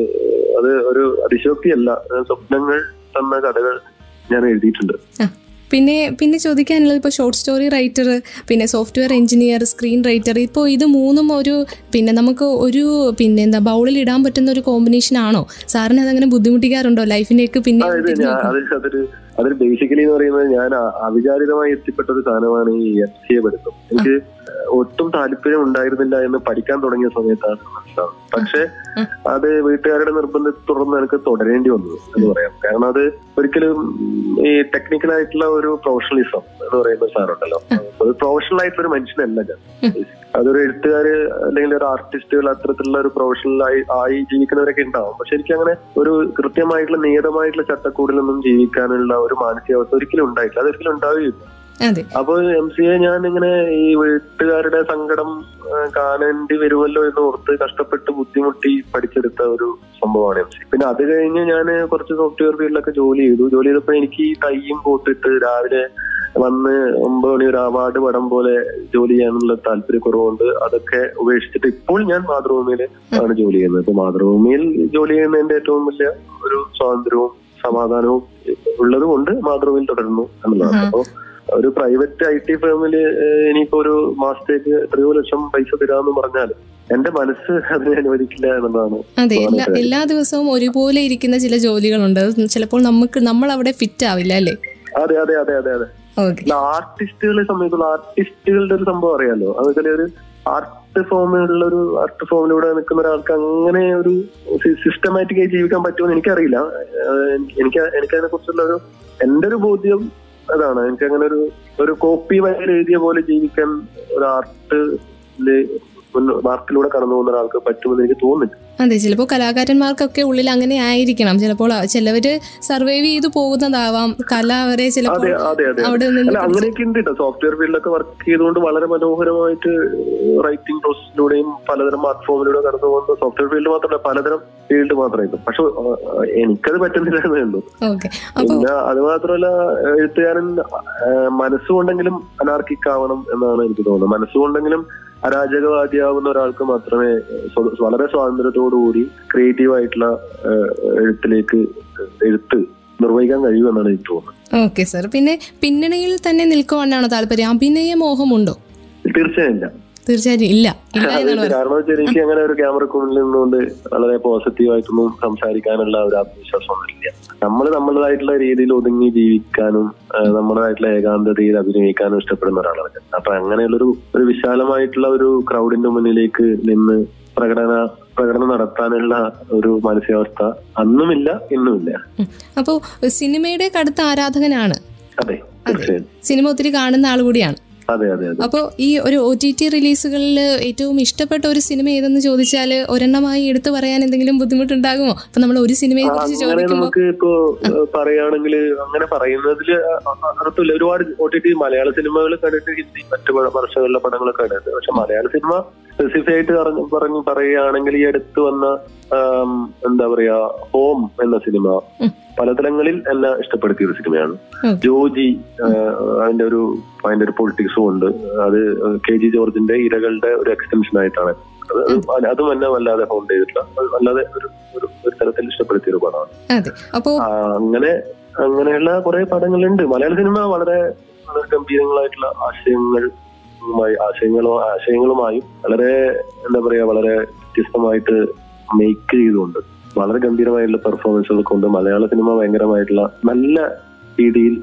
അത് ഒരു അതിശോക്തിയല്ല അല്ല സ്വപ്നങ്ങൾ തന്ന കഥകൾ ഞാൻ എഴുതിയിട്ടുണ്ട്. പിന്നെ പിന്നെ ചോദിക്കാനുള്ളത് ഇപ്പോൾ ഷോർട്ട് സ്റ്റോറി റൈറ്റർ പിന്നെ സോഫ്റ്റ്വെയർ എഞ്ചിനീയർ സ്ക്രീൻ റൈറ്റർ ഇപ്പോൾ ഇത് മൂന്നും ഒരു പിന്നെ നമുക്ക് ഒരു പിന്നെ എന്താ ബൗളിൽ ഇടാൻ പറ്റുന്ന ഒരു കോമ്പിനേഷൻ ആണോ? സാറിന് അതങ്ങനെ ബുദ്ധിമുട്ടിക്കാറുണ്ടോ? ലൈഫിനേക്ക് പിന്നെ അതിൽ ബേസിക്കലി എന്ന് പറയുന്നത് ഞാൻ അവിചാരിതമായി എത്തിപ്പെട്ട ഒരു സാധനമാണ് ഈ എഫ് സി എ പഠിത്തം. എനിക്ക് ഒട്ടും താല്പര്യം ഉണ്ടായിരുന്നില്ല എന്ന് പഠിക്കാൻ തുടങ്ങിയ സമയത്താണ് മനസ്സിലാവുന്നത്. പക്ഷെ അത് വീട്ടുകാരുടെ നിർബന്ധത്തെ തുടർന്ന് എനിക്ക് തുടരേണ്ടി വന്നു എന്ന് പറയാം. കാരണം അത് ഒരിക്കലും ഈ ടെക്നിക്കൽ ആയിട്ടുള്ള ഒരു പ്രൊഫഷണലിസം എന്ന് പറയുന്ന സാധനമുണ്ടല്ലോ. ഒരു പ്രൊഫഷണൽ ആയിട്ടുള്ള മനുഷ്യനല്ല ഞാൻ. അതൊരു എഴുത്തുകാര് അല്ലെങ്കിൽ ഒരു ആർട്ടിസ്റ്റുകൾ അത്തരത്തിലുള്ള ഒരു പ്രൊഫഷണൽ ആയി ജീവിക്കുന്നവരൊക്കെ ഉണ്ടാവും. പക്ഷെ എനിക്ക് അങ്ങനെ ഒരു കൃത്യമായിട്ടുള്ള നിയതമായിട്ടുള്ള ചട്ടക്കൂടിലൊന്നും ജീവിക്കാനുള്ള ഒരു മാനസികാവസ്ഥ ഒരിക്കലും ഉണ്ടായിട്ടില്ല. അതൊരിക്കലും ഉണ്ടാവുകയില്ല. അപ്പോൾ എം സി എ ഞാൻ ഇങ്ങനെ ഈ വീട്ടുകാരുടെ സങ്കടം കാണേണ്ടി വരുമല്ലോ എന്ന് ഓർത്ത് കഷ്ടപ്പെട്ട് ബുദ്ധിമുട്ടി പഠിച്ചെടുത്ത ഒരു സംഭവമാണ് എം സി പിന്നെ അത് കഴിഞ്ഞ് ഞാൻ കുറച്ച് സോഫ്റ്റ്വെയർ ഫീൽഡിലൊക്കെ ജോലി ചെയ്തു. ജോലി ചെയ്തപ്പോൾ എനിക്ക് ഈ തയ്യും പോട്ടിട്ട് രാവിലെ വന്ന് ഒമ്പത് മണി ഒരു അവാർഡ് പടം പോലെ ജോലി ചെയ്യാനുള്ള താല്പര്യക്കുറവുണ്ട്. അതൊക്കെ ഉപേക്ഷിച്ചിട്ട് ഇപ്പോൾ ഞാൻ മാതൃഭൂമിയിൽ ആണ് ജോലി ചെയ്യുന്നത്. ഇപ്പൊ മാതൃഭൂമിയിൽ ജോലി ചെയ്യുന്നതിന്റെ ഏറ്റവും വലിയ ഒരു സ്വാതന്ത്ര്യവും സമാധാനവും ഉള്ളത് കൊണ്ട് മാതൃഭൂമിയിൽ തുടരുന്നു എന്നുള്ളതാണ്. അപ്പോ ഒരു പ്രൈവറ്റ് ഐ ടി ഫേമിൽ ഇനിയിപ്പോ ഒരു മാസത്തേക്ക് എത്രയോ ലക്ഷം പൈസ തരാമെന്ന് പറഞ്ഞാൽ എന്റെ മനസ്സ് അതിനെ അനുവദിക്കില്ല എന്നതാണ് അതെ എല്ലാ എല്ലാ ദിവസവും ഒരുപോലെ ഇരിക്കുന്ന ചില ജോലികളുണ്ട്. ചിലപ്പോൾ നമുക്ക് നമ്മൾ അവിടെ ഫിറ്റ് ആവില്ല അല്ലേ? അതെ അതെ അതെ അതെ അതെ. ആർട്ടിസ്റ്റുകളെ സംബന്ധിച്ചുള്ള ആർട്ടിസ്റ്റുകളുടെ ഒരു സംഭവം അറിയാലോ? അതുപോലെ ഒരു ആർട്ട് ഫോമിലുള്ള ഒരു ആർട്ട് ഫോമിലൂടെ നിൽക്കുന്ന ഒരാൾക്ക് അങ്ങനെ ഒരു സിസ്റ്റമാറ്റിക്കായി ജീവിക്കാൻ പറ്റുമെന്ന് എനിക്കറിയില്ല. എനിക്ക് എനിക്കതിനെ കുറിച്ചുള്ള ഒരു എന്റെ ഒരു ബോധ്യം അതാണ്. എനിക്ക് അങ്ങനെ ഒരു ഒരു കോപ്പി വയൽ എഴുതിയ പോലെ ജീവിക്കാൻ ഒരു ആർട്ടിൽ ആർട്ടിലൂടെ കടന്നു പോകുന്ന ഒരാൾക്ക് പറ്റുമെന്ന് എനിക്ക് തോന്നുന്നില്ല. അതെ ചിലപ്പോൾ കലാകാരന്മാർക്കൊക്കെ ഉള്ളിൽ അങ്ങനെ ആയിരിക്കണം. ചിലപ്പോൾ ചിലവര് സർവൈവ് ചെയ്തു പോകുന്നതാവാം. കല അവരെ ചിലപ്പോൾ അവിടെ നിന്ന് അങ്ങനെയൊക്കെ ഉണ്ട് സോഫ്റ്റ്വെയർ ഫീൽഡിലൊക്കെ വർക്ക് ചെയ്തുകൊണ്ട് വളരെ മനോഹരമായിട്ട് റൈറ്റിംഗ് പ്രോസസ്സിലൂടെയും പലതരം ആർട്ട് ഫോമിലൂടെ കടന്നു പോകുന്ന സോഫ്റ്റ്വെയർ ഫീൽഡ് മാത്രമല്ല പലതരം ഫീൽഡ് മാത്രമായിട്ടും പക്ഷെ എനിക്കത് പറ്റുന്നില്ല എന്നേ ഉള്ളൂ പിന്നെ അത് മാത്രമല്ല എഴുത്തുകാരൻ മനസ്സുകൊണ്ടെങ്കിലും അനാർക്കിക് ആവണം എന്നാണ് എനിക്ക് തോന്നുന്നത്. മനസ്സുകൊണ്ടെങ്കിലും അരാജകവാദിയാവുന്ന ഒരാൾക്ക് മാത്രമേ വളരെ സ്വാതന്ത്ര്യത്തോടുകൂടി ക്രിയേറ്റീവ് ആയിട്ടുള്ള എഴുത്തിലേക്ക് എഴുത്ത് നിർവഹിക്കാൻ കഴിയൂ എന്നാണ് എനിക്ക് തോന്നുന്നത്. Okay sir. പിന്നെ പിന്നണിയിൽ തന്നെ നിൽക്കുവാനാണോ താല്പര്യം. അഭിനയ മോഹമുണ്ടോ തീർച്ചയായും ഇല്ല. തീർച്ചയായും ഇല്ല. കാരണം വെച്ചാൽ എനിക്ക് അങ്ങനെ ഒരു ക്യാമറക്ക് മുന്നിൽ നിന്നുകൊണ്ട് വളരെ പോസിറ്റീവായിട്ടൊന്നും സംസാരിക്കാനുള്ള ഒരു ആത്മവിശ്വാസമൊന്നുമില്ല നമ്മൾ നമ്മളതായിട്ടുള്ള രീതിയിൽ ഒതുങ്ങി ജീവിക്കാനും നമ്മളതായിട്ടുള്ള നമ്മുടേതായിട്ടുള്ള ഏകാന്തതയിൽ അഭിനയിക്കാനും ഇഷ്ടപ്പെടുന്ന ഒരാളാണ്. അപ്പൊ അങ്ങനെയുള്ളൊരു ഒരു വിശാലമായിട്ടുള്ള ഒരു ക്രൗഡിന്റെ മുന്നിലേക്ക് നിന്ന് പ്രകടന പ്രകടനം നടത്താനുള്ള ഒരു മാനസികാവസ്ഥ അന്നുമില്ല ഇന്നുമില്ല. അപ്പോ സിനിമയുടെ കടുത്ത ആരാധകനാണ്? അതെ സിനിമ ഒത്തിരി കാണുന്ന ആൾ കൂടിയാണ്. അപ്പോൾ ഈ ഒരു ഒ ടി ടി റിലീസുകളിൽ ഏറ്റവും ഇഷ്ടപ്പെട്ട ഒരു സിനിമ ഏതെന്ന് ചോദിച്ചാൽ ഒരെണ്ണമായി എടുത്തു പറയാൻ എന്തെങ്കിലും ബുദ്ധിമുട്ടുണ്ടാകുമോ? അപ്പൊ നമ്മൾ ഒരു സിനിമയെ കുറിച്ച് ചോദിക്കുമ്പോൾ നമുക്ക് ഇപ്പോ പറയുകയാണെങ്കിൽ അങ്ങനെ പറയുന്നതിൽ അർത്ഥമില്ല ഒരുപാട് ഒ ടി ടി മലയാള സിനിമകൾ കണ്ടിട്ട് ഹിന്ദി മറ്റു ഭാഷകളിലെ പടങ്ങളൊക്കെ കണ്ടിട്ടുണ്ട്. പക്ഷെ മലയാള സിനിമ സ്പെസിഫൈ ആയിട്ട് പറഞ്ഞു പറഞ്ഞു പറയുകയാണെങ്കിൽ ഈ അടുത്ത് വന്ന എന്താ പറയാ ഹോം എന്ന സിനിമ പലതരങ്ങളിൽ പലതലങ്ങളിൽ എന്നെ ഇഷ്ടപ്പെടുത്തിയ ഒരു സിനിമയാണ്. ജോജി അതിന്റെ ഒരു അതിന്റെ ഒരു പൊളിറ്റിക്സും ഉണ്ട്. അത് കെ ജി ജോർജിന്റെ ഇരകളുടെ ഒരു എക്സ്റ്റൻഷൻ ആയിട്ടാണ് അത് എന്നെ വല്ലാതെ ഹോം ചെയ്തിട്ടില്ല. വല്ലാതെ ഒരു ഒരു തരത്തിൽ ഇഷ്ടപ്പെടുത്തിയ ഒരു പടമാണ്. അങ്ങനെ അങ്ങനെയുള്ള കുറെ പടങ്ങളുണ്ട്. മലയാള സിനിമ വളരെ വളരെ ഗംഭീരങ്ങളായിട്ടുള്ള ആശയങ്ങളുമായി ആശയങ്ങളോ ആശയങ്ങളുമായും വളരെ എന്താ പറയാ വളരെ വ്യത്യസ്തമായിട്ട് മേക്ക് ചെയ്തുകൊണ്ട് വളരെ ഗംഭീരമായിട്ടുള്ള പെർഫോമൻസുകൾ കൊണ്ട് മലയാള സിനിമ ഭയങ്കരമായിട്ടുള്ള നല്ല രീതിയിൽ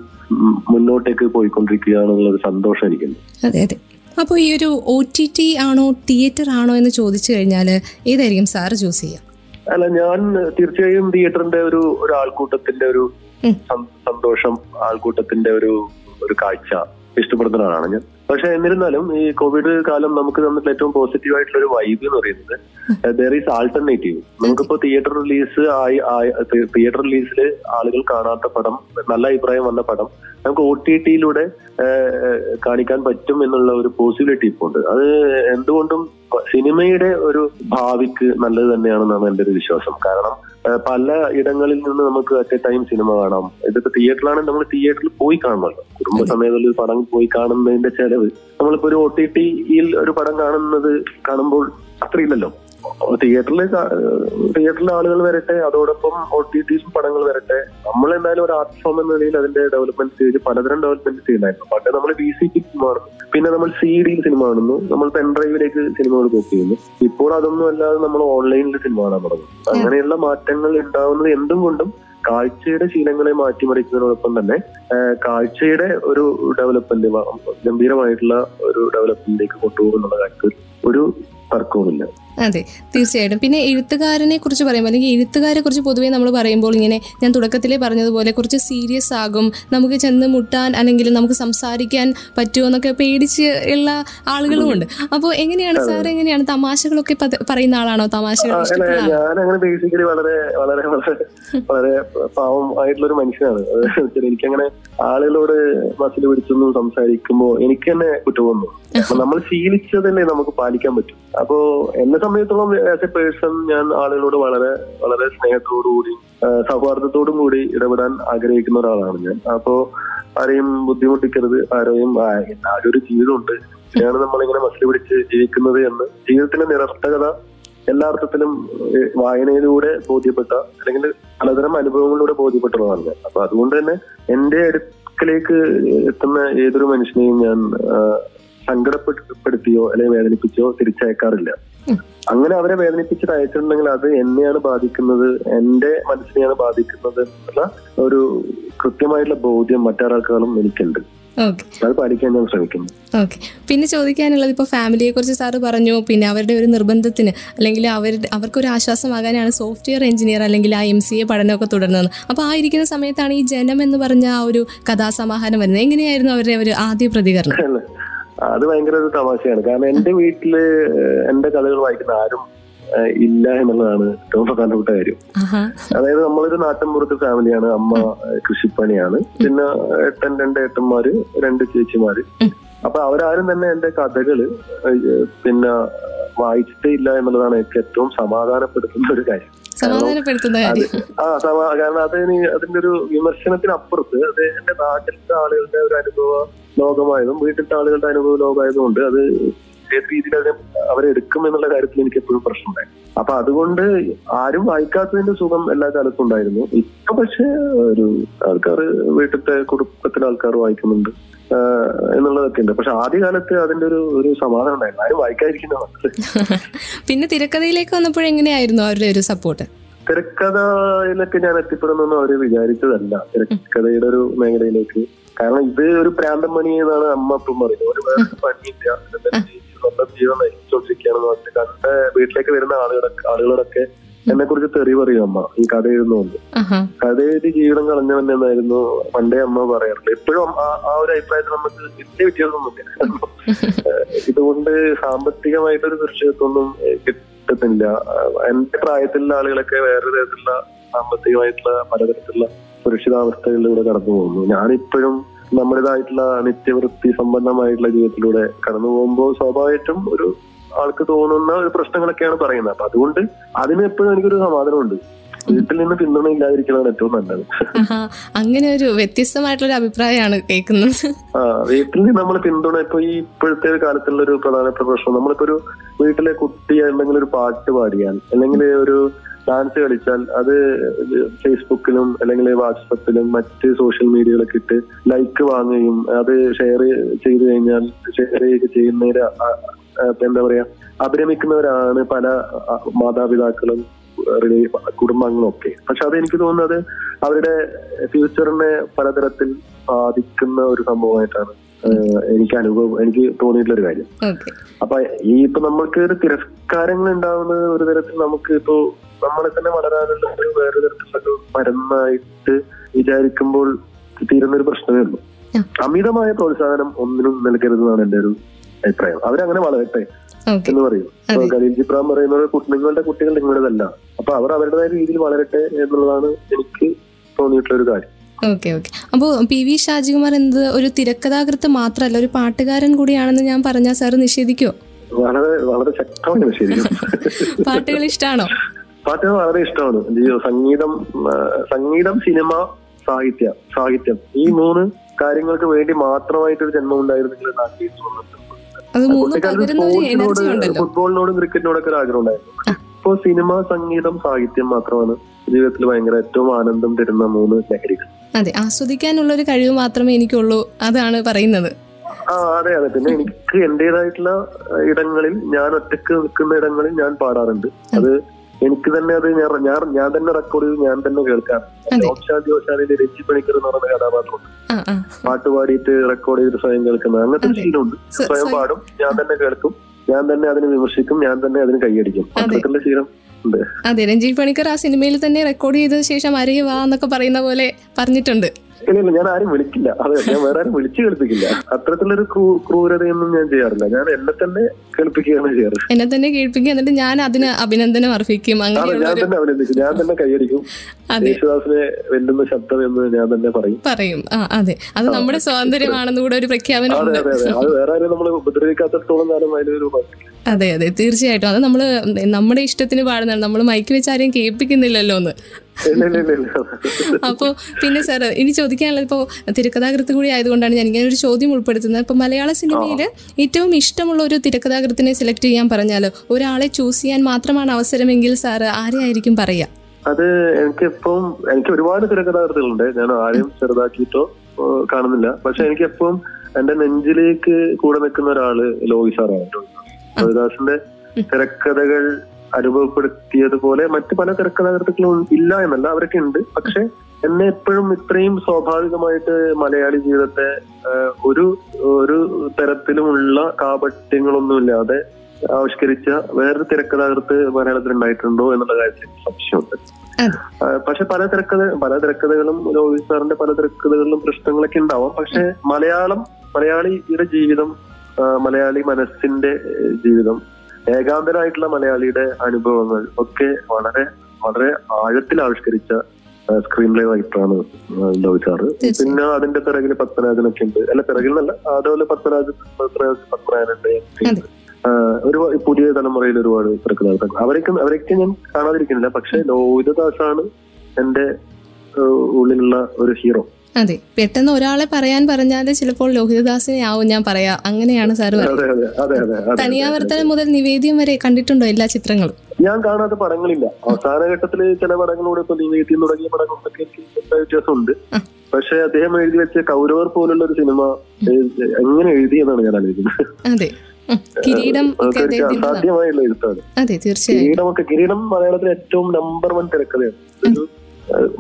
മുന്നോട്ടേക്ക് പോയിക്കൊണ്ടിരിക്കുകയാണെന്നുള്ള ഒരു സന്തോഷം എനിക്കുണ്ട്. അതെ അതെ. അപ്പോൾ ഈ ഒരു ഒ ടി ടി ആണോ തിയേറ്റർ ആണോ എന്ന് ചോദിച്ചു കഴിഞ്ഞാൽ ഏതായിരിക്കും സാറ് ചൂസ് ചെയ്യുക അല്ല ഞാൻ തീർച്ചയായും തിയേറ്ററിന്റെ ഒരു ഒരു ആൾക്കൂട്ടത്തിന്റെ ഒരു സന്തോഷം ആൾക്കൂട്ടത്തിന്റെ ഒരു ഒരു കാഴ്ച ഇഷ്ടപ്പെടുന്ന ആളാണ് ഞാൻ. പക്ഷെ എന്നിരുന്നാലും ഈ കോവിഡ് കാലം നമുക്ക് തന്നിട്ടുള്ള ഏറ്റവും പോസിറ്റീവ് ആയിട്ടുള്ള ഒരു വൈബ് എന്ന് പറയുന്നത് ദർ ഈസ് ആൾട്ടർനേറ്റീവ് നമുക്കിപ്പോ തിയേറ്റർ റിലീസ് ആയി തിയേറ്റർ റിലീസിൽ ആളുകൾ കാണാത്ത പടം നല്ല അഭിപ്രായം വന്ന പടം നമുക്ക് ഒ ടി ടിയിലൂടെ കാണിക്കാൻ പറ്റും എന്നുള്ള ഒരു പോസിബിലിറ്റി ഇപ്പോൾ ഉണ്ട്. അത് എന്തുകൊണ്ടും സിനിമയുടെ ഒരു ഭാവിക്ക് നല്ലത് തന്നെയാണെന്നാണ് എന്റെ ഒരു വിശ്വാസം. കാരണം പല ഇടങ്ങളിൽ നിന്ന് നമുക്ക് അറ്റ് എ ടൈം സിനിമ കാണാം. ഇതിപ്പോ തിയേറ്ററിലാണെങ്കിൽ നമ്മൾ തിയേറ്ററിൽ പോയി കാണണമല്ലോ കുടുംബസമേതത്തിൽ ഒരു പടം പോയി കാണുന്നതിന്റെ ചെലവ്. നമ്മളിപ്പോ ഒരു ഒ ടി ടിയിൽ ഒരു പടം കാണുന്നത് കാണുമ്പോൾ അത്രയില്ലല്ലോ. തിയേറ്ററിൽ തിയേറ്ററിലെ ആളുകൾ വരട്ടെ അതോടൊപ്പം ഒ ടി ടിയിലും പടങ്ങൾ വരട്ടെ. നമ്മൾ എന്തായാലും ഒരു ആർട്ട് ഫോം എന്ന നിലയിൽ അതിന്റെ ഡെവലപ്മെന്റ് സ്റ്റേജ് പലതരം ഡെവലപ്മെന്റ് ചെയ്യുന്നതായിരുന്നു പണ്ട് നമ്മൾ ബി സി ടി സിനിമ കാണുന്നു പിന്നെ നമ്മൾ സി ഡിയിൽ സിനിമ കാണുന്നു. നമ്മൾ പെൻഡ്രൈവിലേക്ക് സിനിമകൾ ബുക്ക് ചെയ്യുന്നു. ഇപ്പോൾ അതൊന്നും അല്ലാതെ നമ്മൾ ഓൺലൈനിൽ സിനിമ കാണാൻ തുടങ്ങും അങ്ങനെയുള്ള മാറ്റങ്ങൾ ഉണ്ടാവുന്നത് എന്തും കൊണ്ടും കാഴ്ചയുടെ ശീലങ്ങളെ മാറ്റിമറിക്കുന്നതിനോടൊപ്പം തന്നെ കാഴ്ചയുടെ ഒരു ഡെവലപ്മെന്റ് ഗംഭീരമായിട്ടുള്ള ഒരു ഡെവലപ്മെന്റിലേക്ക് കൊണ്ടുപോകുന്നുള്ള കാര്യത്തിൽ ഒരു തർക്കവുമില്ല. അതെ തീർച്ചയായിട്ടും. പിന്നെ എഴുത്തുകാരനെ കുറിച്ച് പറയുമ്പോൾ അല്ലെങ്കിൽ എഴുത്തുകാരെ കുറിച്ച് പൊതുവേ നമ്മൾ പറയുമ്പോൾ ഇങ്ങനെ ഞാൻ തുടക്കത്തിലേ പറഞ്ഞതുപോലെ കുറച്ച് സീരിയസ് ആകും. നമുക്ക് ചെന്ന് മുട്ടാൻ അല്ലെങ്കിൽ നമുക്ക് സംസാരിക്കാൻ പറ്റുമോ എന്നൊക്കെ പേടിച്ച് ഉള്ള ആളുകളുമുണ്ട് അപ്പോൾ എങ്ങനെയാണ് സാർ എങ്ങനെയാണ് തമാശകളൊക്കെ പറയുന്ന ആളാണോ തമാശകൾ? ഞാൻ അങ്ങനെ ബേസിക്കലി വളരെ വളരെ വളരെ വളരെ പാവം ആയിട്ടുള്ള ഒരു മനുഷ്യനാണ് എനിക്കങ്ങനെ ആളുകളോട് മസിൽ പിടിച്ചൊന്നും സംസാരിക്കുമ്പോ എനിക്ക് തന്നെ കുറ്റമൊന്നും അപ്പൊ നമ്മൾ ശീലിച്ചതല്ലേ നമുക്ക് പാലിക്കാൻ പറ്റും. അപ്പോ എന്നെ സംബന്ധിച്ചിടത്തോളം ആസ് എ പേഴ്സൺ ഞാൻ ആളുകളോട് വളരെ വളരെ സ്നേഹത്തോടുകൂടി സൗഹാർദ്ദത്തോടും കൂടി ഇടപെടാൻ ആഗ്രഹിക്കുന്ന ഒരാളാണ് ഞാൻ. അപ്പോ ആരെയും ബുദ്ധിമുട്ടിക്കരുത് ആരെയും ആരും ഒരു ജീവിതമുണ്ട്. ഇതിനാണ് നമ്മളിങ്ങനെ മസിൽ പിടിച്ച് ജീവിക്കുന്നത് എന്ന് ജീവിതത്തിന്റെ നിരർത്ഥകത എല്ലാ അർത്ഥത്തിലും വായനയിലൂടെ ബോധ്യപ്പെട്ട അല്ലെങ്കിൽ പലതരം അനുഭവങ്ങളിലൂടെ ബോധ്യപ്പെട്ടതാണ് ഞാൻ. അപ്പൊ അതുകൊണ്ട് തന്നെ എന്റെ അടുക്കലേക്ക് എത്തുന്ന ഏതൊരു മനുഷ്യനെയും ഞാൻ സങ്കടപ്പെടുത്തിയോ അല്ലെങ്കിൽ വേദനിപ്പിച്ചോ തിരിച്ചയക്കാറില്ല. അങ്ങനെ അവരെ വേദനിപ്പിച്ചിട്ട് അയച്ചിട്ടുണ്ടെങ്കിൽ അത് എന്നെയാണ് ബാധിക്കുന്നത് എന്റെ മനസ്സിനെയാണ് ബാധിക്കുന്നത് എന്നുള്ള ഒരു കൃത്യമായിട്ടുള്ള ബോധ്യം മറ്റൊരാൾക്കാളും എനിക്കുണ്ട്. അത് പാലിക്കാൻ ഞാൻ ശ്രമിക്കുന്നു. ഓക്കെ. പിന്നെ ചോദിക്കാനുള്ളത് ഇപ്പോൾ ഫാമിലിയെ കുറിച്ച് സാറ് പറഞ്ഞു പിന്നെ അവരുടെ ഒരു നിർബന്ധത്തിന് അല്ലെങ്കിൽ അവരുടെ അവർക്കൊരു ആശ്വാസമാകാനാണ് സോഫ്റ്റ്വെയർ എഞ്ചിനീയർ അല്ലെങ്കിൽ ആ എം സി എ പഠനമൊക്കെ തുടർന്നത്. അപ്പോൾ ആ ഇരിക്കുന്ന സമയത്താണ് ഈ ജനം എന്ന് പറഞ്ഞ ആ ഒരു കഥാസമാഹാരം വരുന്നത്. എങ്ങനെയായിരുന്നു അവരുടെ ഒരു ആദ്യ പ്രതികരണം? അത് ഭയങ്കര ഒരു തമാശയാണ്. കാരണം എന്റെ വീട്ടിൽ എന്റെ കഥകൾ വായിക്കുന്ന ആരും ഇല്ല എന്നുള്ളതാണ് ഏറ്റവും പ്രധാനപ്പെട്ട കാര്യം. അതായത് നമ്മളൊരു നാട്ടിൻപുറത്ത് ഫാമിലിയാണ് അമ്മ കൃഷിപ്പണിയാണ്. പിന്നെ ഏട്ടൻ രണ്ട് ഏട്ടന്മാര് രണ്ട് ചേച്ചിമാര്. അപ്പൊ അവരാരും തന്നെ എന്റെ കഥകൾ പിന്നെ വായിച്ചിട്ടേ ഇല്ല എന്നുള്ളതാണ് എനിക്ക് ഏറ്റവും സമാധാനപ്പെടുത്തുന്ന ഒരു കാര്യം. സമാധാനപ്പെടുത്തുന്ന അത് കാര്യം. ആ ഇനി കാരണം അതിന് അതിന്റെ ഒരു വിമർശനത്തിനപ്പുറത്ത് അത് എന്റെ നാട്ടിലത്തെ ആളുകളുടെ ഒരു അനുഭവ ലോകമായതും വീട്ടിലത്തെ ആളുകളുടെ അനുഭവ ലോകമായതുകൊണ്ട് അത് ഏത് രീതിയിൽ അവരെ അവരെടുക്കും എന്നുള്ള കാര്യത്തിൽ എനിക്ക് എപ്പോഴും പ്രശ്നമുണ്ടായി. അപ്പൊ അതുകൊണ്ട് ആരും വായിക്കാത്തതിന്റെ സുഖം എല്ലാ കാലത്തും ഉണ്ടായിരുന്നു. ഇപ്പൊ പക്ഷെ ഒരു ആൾക്കാർ വീട്ടിലത്തെ കുടുംബത്തിലെ ആൾക്കാർ വായിക്കുന്നുണ്ട് എന്നുള്ളതൊക്കെ ഉണ്ട്. പക്ഷെ ആദ്യകാലത്ത് അതിന്റെ ഒരു ഒരു സമാധാനം ഉണ്ടായിരുന്നു. ആരും വായിക്കാതിരിക്കുന്ന പിന്നെ തിരക്കഥയിലേക്ക് വന്നപ്പോഴെങ്ങനെയായിരുന്നു അവരുടെ ഒരു സപ്പോർട്ട് തിരക്കഥയിലൊക്കെ ഞാൻ എത്തിപ്പെടുന്നൊന്നും അവർ വിചാരിച്ചതല്ല. തിരക്കഥയുടെ ഒരു മേഖലയിലേക്ക്. കാരണം ഇത് ഒരു പ്രാന്തം പണി എന്നാണ് അമ്മ അപ്പം പറയുന്നത്. ഒരു വേറെ പണിയില്ല. സ്വന്തം ജീവൻ നയിച്ചുകൊണ്ടിരിക്കുകയാണെന്ന് പറഞ്ഞിട്ട് കണ്ട വീട്ടിലേക്ക് വരുന്ന ആളുകളൊക്കെ ആളുകളോടൊക്കെ എന്നെ കുറിച്ച് തെറി പറയും അമ്മ. ഈ കഥ എഴുതുന്നുണ്ട് കഥ എഴുതി ജീവിതം കളഞ്ഞവൻ എന്നായിരുന്നു പണ്ടേ അമ്മ പറയാറുള്ളത് ഇപ്പോഴും ആ- ഒരു അഭിപ്രായത്തിൽ നമുക്ക് വലിയ വ്യത്യാസമൊന്നുമില്ല. ഇതുകൊണ്ട് സാമ്പത്തികമായിട്ടൊരു സുരക്ഷിതത്വമൊന്നും കിട്ടത്തില്ല. കിട്ടുന്നില്ല എന്റെ പ്രായത്തിലുള്ള ആളുകളൊക്കെ വേറെ തരത്തിലുള്ള സാമ്പത്തികമായിട്ടുള്ള പലതരത്തിലുള്ള സുരക്ഷിതാവസ്ഥകളിലൂടെ കടന്നു പോകുന്നു ഞാനിപ്പോഴും നമ്മുടേതായിട്ടുള്ള നിത്യവൃത്തി സമ്പന്നമായിട്ടുള്ള ജീവിതത്തിലൂടെ കടന്നു പോകുമ്പോൾ സ്വാഭാവികമായിട്ടും ഒരു ആൾക്ക് തോന്നുന്ന ഒരു പ്രശ്നങ്ങളൊക്കെയാണ് പറയുന്നത്. അപ്പൊ അതുകൊണ്ട് അതിന് എപ്പോഴും എനിക്കൊരു സമാധാനമുണ്ട്. വീട്ടിൽ നിന്ന് പിന്തുണ ഇല്ലാതിരിക്കുന്നതാണ് ഏറ്റവും നല്ലത്. അങ്ങനെ ഒരു വ്യത്യസ്തമായിട്ടുള്ള ഒരു അഭിപ്രായമാണ് കേൾക്കുന്നത്. ആ വീട്ടിൽ നിന്ന് നമ്മൾ പിന്തുണ ഇപ്പൊ ഈ ഇപ്പോഴത്തെ കാലത്തുള്ള ഒരു പ്രധാനപ്പെട്ട പ്രശ്നം. നമ്മളിപ്പോ ഒരു വീട്ടിലെ കുട്ടി അല്ലെങ്കിൽ ഒരു പാട്ട് പാടിയാൽ അല്ലെങ്കിൽ ഒരു ഡാൻസ് കളിച്ചാൽ അത് ഫേസ്ബുക്കിലും അല്ലെങ്കിൽ വാട്സപ്പിലും മറ്റ് സോഷ്യൽ മീഡിയകളൊക്കെ ഇട്ട് ലൈക്ക് വാങ്ങുകയും അത് ഷെയർ ചെയ്തു കഴിഞ്ഞാൽ ഷെയർ ചെയ്ത് ചെയ്യുന്നവര് എന്താ പറയാ അഭിരമിക്കുന്നവരാണ് പല മാതാപിതാക്കളും കുടുംബങ്ങളും കുടുംബാംഗങ്ങളും ഒക്കെ പക്ഷെ അത് എനിക്ക് തോന്നുന്നത് അവരുടെ ഫ്യൂച്ചറിനെ പലതരത്തിൽ ബാധിക്കുന്ന ഒരു സംഭവമായിട്ടാണ് എനിക്ക് അനുഭവം എനിക്ക് തോന്നിയിട്ടുള്ള ഒരു കാര്യം. അപ്പൊ ഈ ഇപ്പൊ നമ്മൾക്ക് ഒരു തിരസ്കാരങ്ങൾ ഉണ്ടാവുന്നത് ഒരു തരത്തിൽ നമുക്ക് ഇപ്പോ നമ്മളെ തന്നെ വളരാനുള്ള ഒരു വേറെ തരത്തിലുള്ള മരുന്നായിട്ട് വിചാരിക്കുമ്പോൾ തീരുന്ന ഒരു പ്രശ്നമേ ഉള്ളൂ. അമിതമായ പ്രോത്സാഹനം ഒന്നിനും നൽകരുതെന്നാണ് എന്റെ ഒരു അഭിപ്രായം. അവരങ്ങനെ വളരട്ടെ എന്ന് പറയും. ഖലീൽ ജിബ്രാൻ പറയുന്നത് കുട്ടികളുടെ നിങ്ങളുടെ കുട്ടികൾ നിങ്ങളുടേതല്ല അപ്പൊ അവർ അവരുടേതായ രീതിയിൽ വളരട്ടെ എന്നുള്ളതാണ് എനിക്ക് തോന്നിയിട്ടുള്ള ഒരു കാര്യം. Okay okay. അപ്പോൾ പി വി ഷാജികുമാർ എന്നത് ഒരു തിരക്കഥാകൃത്ത് മാത്രമല്ല ഒരു പാട്ടുകാരൻ കൂടിയാണെന്ന് ഞാൻ പറഞ്ഞാൽ സാർ നിഷേധിക്കോ വളരെ വളരെ ശക്തമായി നിഷേധിക്കും. പാട്ടുകൾ ഇഷ്ടമാണോ പാട്ടുകൾ വളരെ ഇഷ്ടമാണ്. ജിയോ സംഗീതം സംഗീതം സിനിമ സാഹിത്യ സാഹിത്യം. ഈ മൂന്ന് കാര്യങ്ങൾക്ക് വേണ്ടി ജന്മം ഉണ്ടായിരുന്നെങ്കിൽ കുട്ടിക്കാലത്ത് ഒരു എനർജി ഉണ്ടല്ലോ. ഫുട്ബോളിനോടും ക്രിക്കറ്റിനോടൊക്കെ ഒരു ആഗ്രഹം ഉണ്ടായിരുന്നു. ഇപ്പോ സിനിമ സംഗീതം സാഹിത്യം മാത്രമാണ് ജീവിതത്തിൽ ഭയങ്കര ഏറ്റവും ആനന്ദം തരുന്ന മൂന്ന് ലഹരികൾ. അതെ ആസ്വദിക്കാനുള്ള ഒരു കഴിവ് മാത്രമേ എനിക്കുള്ളൂ അതാണ് പറയുന്നത്. ആ അതെ അതെ. പിന്നെ എനിക്ക് എന്റേതായിട്ടുള്ള ഇടങ്ങളിൽ ഞാൻ ഒറ്റയ്ക്ക് നിൽക്കുന്ന ഇടങ്ങളിൽ ഞാൻ പാടാറുണ്ട്. അത്. എനിക്ക് തന്നെ അത് ഞാൻ ഞാൻ ഞാൻ തന്നെ റെക്കോർഡ് ചെയ്ത് ഞാൻ തന്നെ കേൾക്കാം. ഓക്ഷാന്തി ഓഷാദിന്റെ രഞ്ജി പണിക്കർ എന്ന് പറയുന്ന കഥാപാത്രമുണ്ട്. പാട്ട് പാടിയിട്ട് റെക്കോർഡ് ചെയ്തിട്ട് സ്വയം കേൾക്കുന്നത് അങ്ങനത്തെ ഒരു. ശീലമുണ്ട് സ്വയം പാടും ഞാൻ തന്നെ കേൾക്കും ഞാൻ തന്നെ അതിനെ വിമർശിക്കും ഞാൻ തന്നെ അതിന് കൈയടിക്കും. അതെ. അത്തരത്തിലുള്ള ശീലം ഉണ്ട്. അതെ രഞ്ജി പണിക്കർ ആ സിനിമയിൽ തന്നെ റെക്കോർഡ് ചെയ്ത ശേഷം അരയെ വാ എന്നൊക്കെ പറയുന്ന പോലെ പറഞ്ഞിട്ടുണ്ട്. ഇല്ല ഞാൻ ആരും വിളിക്കില്ല. അതെ ഞാൻ വേറെ ആരും വിളിച്ചു കേൾപ്പിക്കില്ല. അത്തരത്തിലൊരു ക്രൂ ക്രൂരതയൊന്നും ഞാൻ ചെയ്യാറില്ല. ഞാൻ എന്നെ തന്നെ കേൾപ്പിക്കുകയാണ് ചെയ്യാറ്. എന്നെ തന്നെ കേൾപ്പിക്കുക എന്നിട്ട് ഞാൻ അതിന് അഭിനന്ദനം അർപ്പിക്കും അങ്ങനെ ഞാൻ തന്നെ അഭിനന്ദിക്കും. ഞാൻ തന്നെ കൈയടിക്കും. യേശുദാസിനെ വെല്ലുന്ന ശബ്ദം എന്ന് ഞാൻ തന്നെ പറയും. പറയും. ആ അതെ. അത് നമ്മുടെ സ്വാതന്ത്ര്യമാണെന്ന് കൂടെ ഒരു പ്രഖ്യാപനം അതെ അതെ അതെ. അത് വേറെ ആരും നമ്മൾ ഉപദ്രവിക്കാത്തടത്തോളം കാലം അതിലൊരു. അതെ അതെ. തീർച്ചയായിട്ടും. അത് നമ്മൾ നമ്മുടെ ഇഷ്ടത്തിന് പാടുന്നതാണ്. നമ്മൾ മൈക്ക് വെച്ച് ആരെയും കേൾപ്പിക്കുന്നില്ലല്ലോ എന്ന് അപ്പോൾ പിന്നെ സാർ ഇനി ചോദിക്കാനുള്ളത് ഇപ്പോ തിരക്കഥാകൃത്ത് കൂടി ആയതുകൊണ്ടാണ് ഞാൻ ഇങ്ങനെ ഒരു ചോദ്യം ഉൾപ്പെടുത്തുന്നത്. ഇപ്പോൾ മലയാള സിനിമയിൽ ഏറ്റവും ഇഷ്ടമുള്ള ഒരു തിരക്കഥാകൃത്തിനെ സെലക്ട് ചെയ്യാൻ പറഞ്ഞാൽ ഒരാളെ ചൂസ് ചെയ്യാൻ മാത്രമാണ് അവസരമെങ്കിൽ സാർ ആരെയായിരിക്കും പറയാ? അത് എനിക്ക് ഇപ്പം എനിക്ക് ഒരുപാട് തിരക്കഥാകൃത്തുകളുണ്ട്. ഞാൻ ആരെയും ചെറുതാക്കിയിട്ടോ കാണുന്നില്ല. പക്ഷെ എനിക്ക് എപ്പം എന്റെ നെഞ്ചിലേക്ക് കൂടെ നിൽക്കുന്ന ഒരാൾ ലോഹി സാറാണ് ലോഹിദാസിന്റെ തിരക്കഥകൾ അനുഭവപ്പെടുത്തിയതുപോലെ മറ്റു പല തിരക്കഥാകൃത്തുക്കളും ഇല്ല എന്നല്ല അവരൊക്കെ ഉണ്ട്. പക്ഷെ എന്നെ എപ്പോഴും ഇത്രയും സ്വാഭാവികമായിട്ട് മലയാളി ജീവിതത്തെ ഒരു ഒരു തരത്തിലുമുള്ള കാപട്യങ്ങളൊന്നുമില്ലാതെ ആവിഷ്കരിച്ച വേറൊരു തിരക്കഥാകൃത്ത് മലയാളത്തിൽ ഉണ്ടായിട്ടുണ്ടോ എന്നുള്ള കാര്യത്തിൽ സംശയമുണ്ട്. പക്ഷെ പല തിരക്കഥ പല തിരക്കഥകളും ലോഹിത് സാറിന്റെ പല തിരക്കഥകളിലും പ്രശ്നങ്ങളൊക്കെ ഉണ്ടാവാം. പക്ഷെ മലയാളം മലയാളിയുടെ ജീവിതം മലയാളി മനസ്സിന്റെ ജീവിതം ഏകാന്തരായിട്ടുള്ള മലയാളിയുടെ അനുഭവങ്ങൾ ഒക്കെ വളരെ വളരെ ആഴത്തിൽ ആവിഷ്കരിച്ച സ്ക്രീൻ പ്ലേ റൈറ്ററാണ് ലോചാറ് പിന്നെ അതിന്റെ പിറകിൽ പത്മരാജനൊക്കെ ഉണ്ട്. അല്ല പിറകിൽ നല്ല അതുപോലെ പത്മരാജൻ പത്മരാജനുണ്ട് ഒരു പുതിയ തലമുറയിൽ ഒരുപാട് തിരക്കഥാകൃത്തുക്കൾ അവരൊക്കെ അവരൊക്കെ ഞാൻ കാണാതിരിക്കുന്നില്ല. പക്ഷെ ലോഹിതദാസാണ് എന്റെ ഉള്ളിലുള്ള ഒരു ഹീറോ അതെ പെട്ടെന്ന് ഒരാളെ പറയാൻ പറഞ്ഞാൽ ചിലപ്പോൾ ലോഹിതദാസിനെ ആവും ഞാൻ പറയാം. അങ്ങനെയാണ് സാർ തനിയാവർത്തനം മുതൽ നിവേദ്യം വരെ കണ്ടിട്ടുണ്ടോ എല്ലാ ചിത്രങ്ങളും? ഞാൻ കാണാത്ത പടങ്ങളില്ല. അവസാന ഘട്ടത്തിൽ ചില പടങ്ങളോട് ഇപ്പൊ നിവേദ്യം തുടങ്ങിയ പടങ്ങളൊക്കെ വ്യത്യാസമുണ്ട്. പക്ഷെ അദ്ദേഹം എഴുതി വെച്ച കൗരവർ പോലുള്ള ഒരു സിനിമ എങ്ങനെ എഴുതി എന്നാണ് ഞാൻ ആലോചിക്കുന്നത്. അതെ. ഉം. കിരീടം ഒക്കെ എഴുത്താണ്. തീർച്ചയായും. കിരീടമൊക്കെ കിരീടം മലയാളത്തിലെ ഏറ്റവും നമ്പർ വൺ തിരക്കഥയാണ്.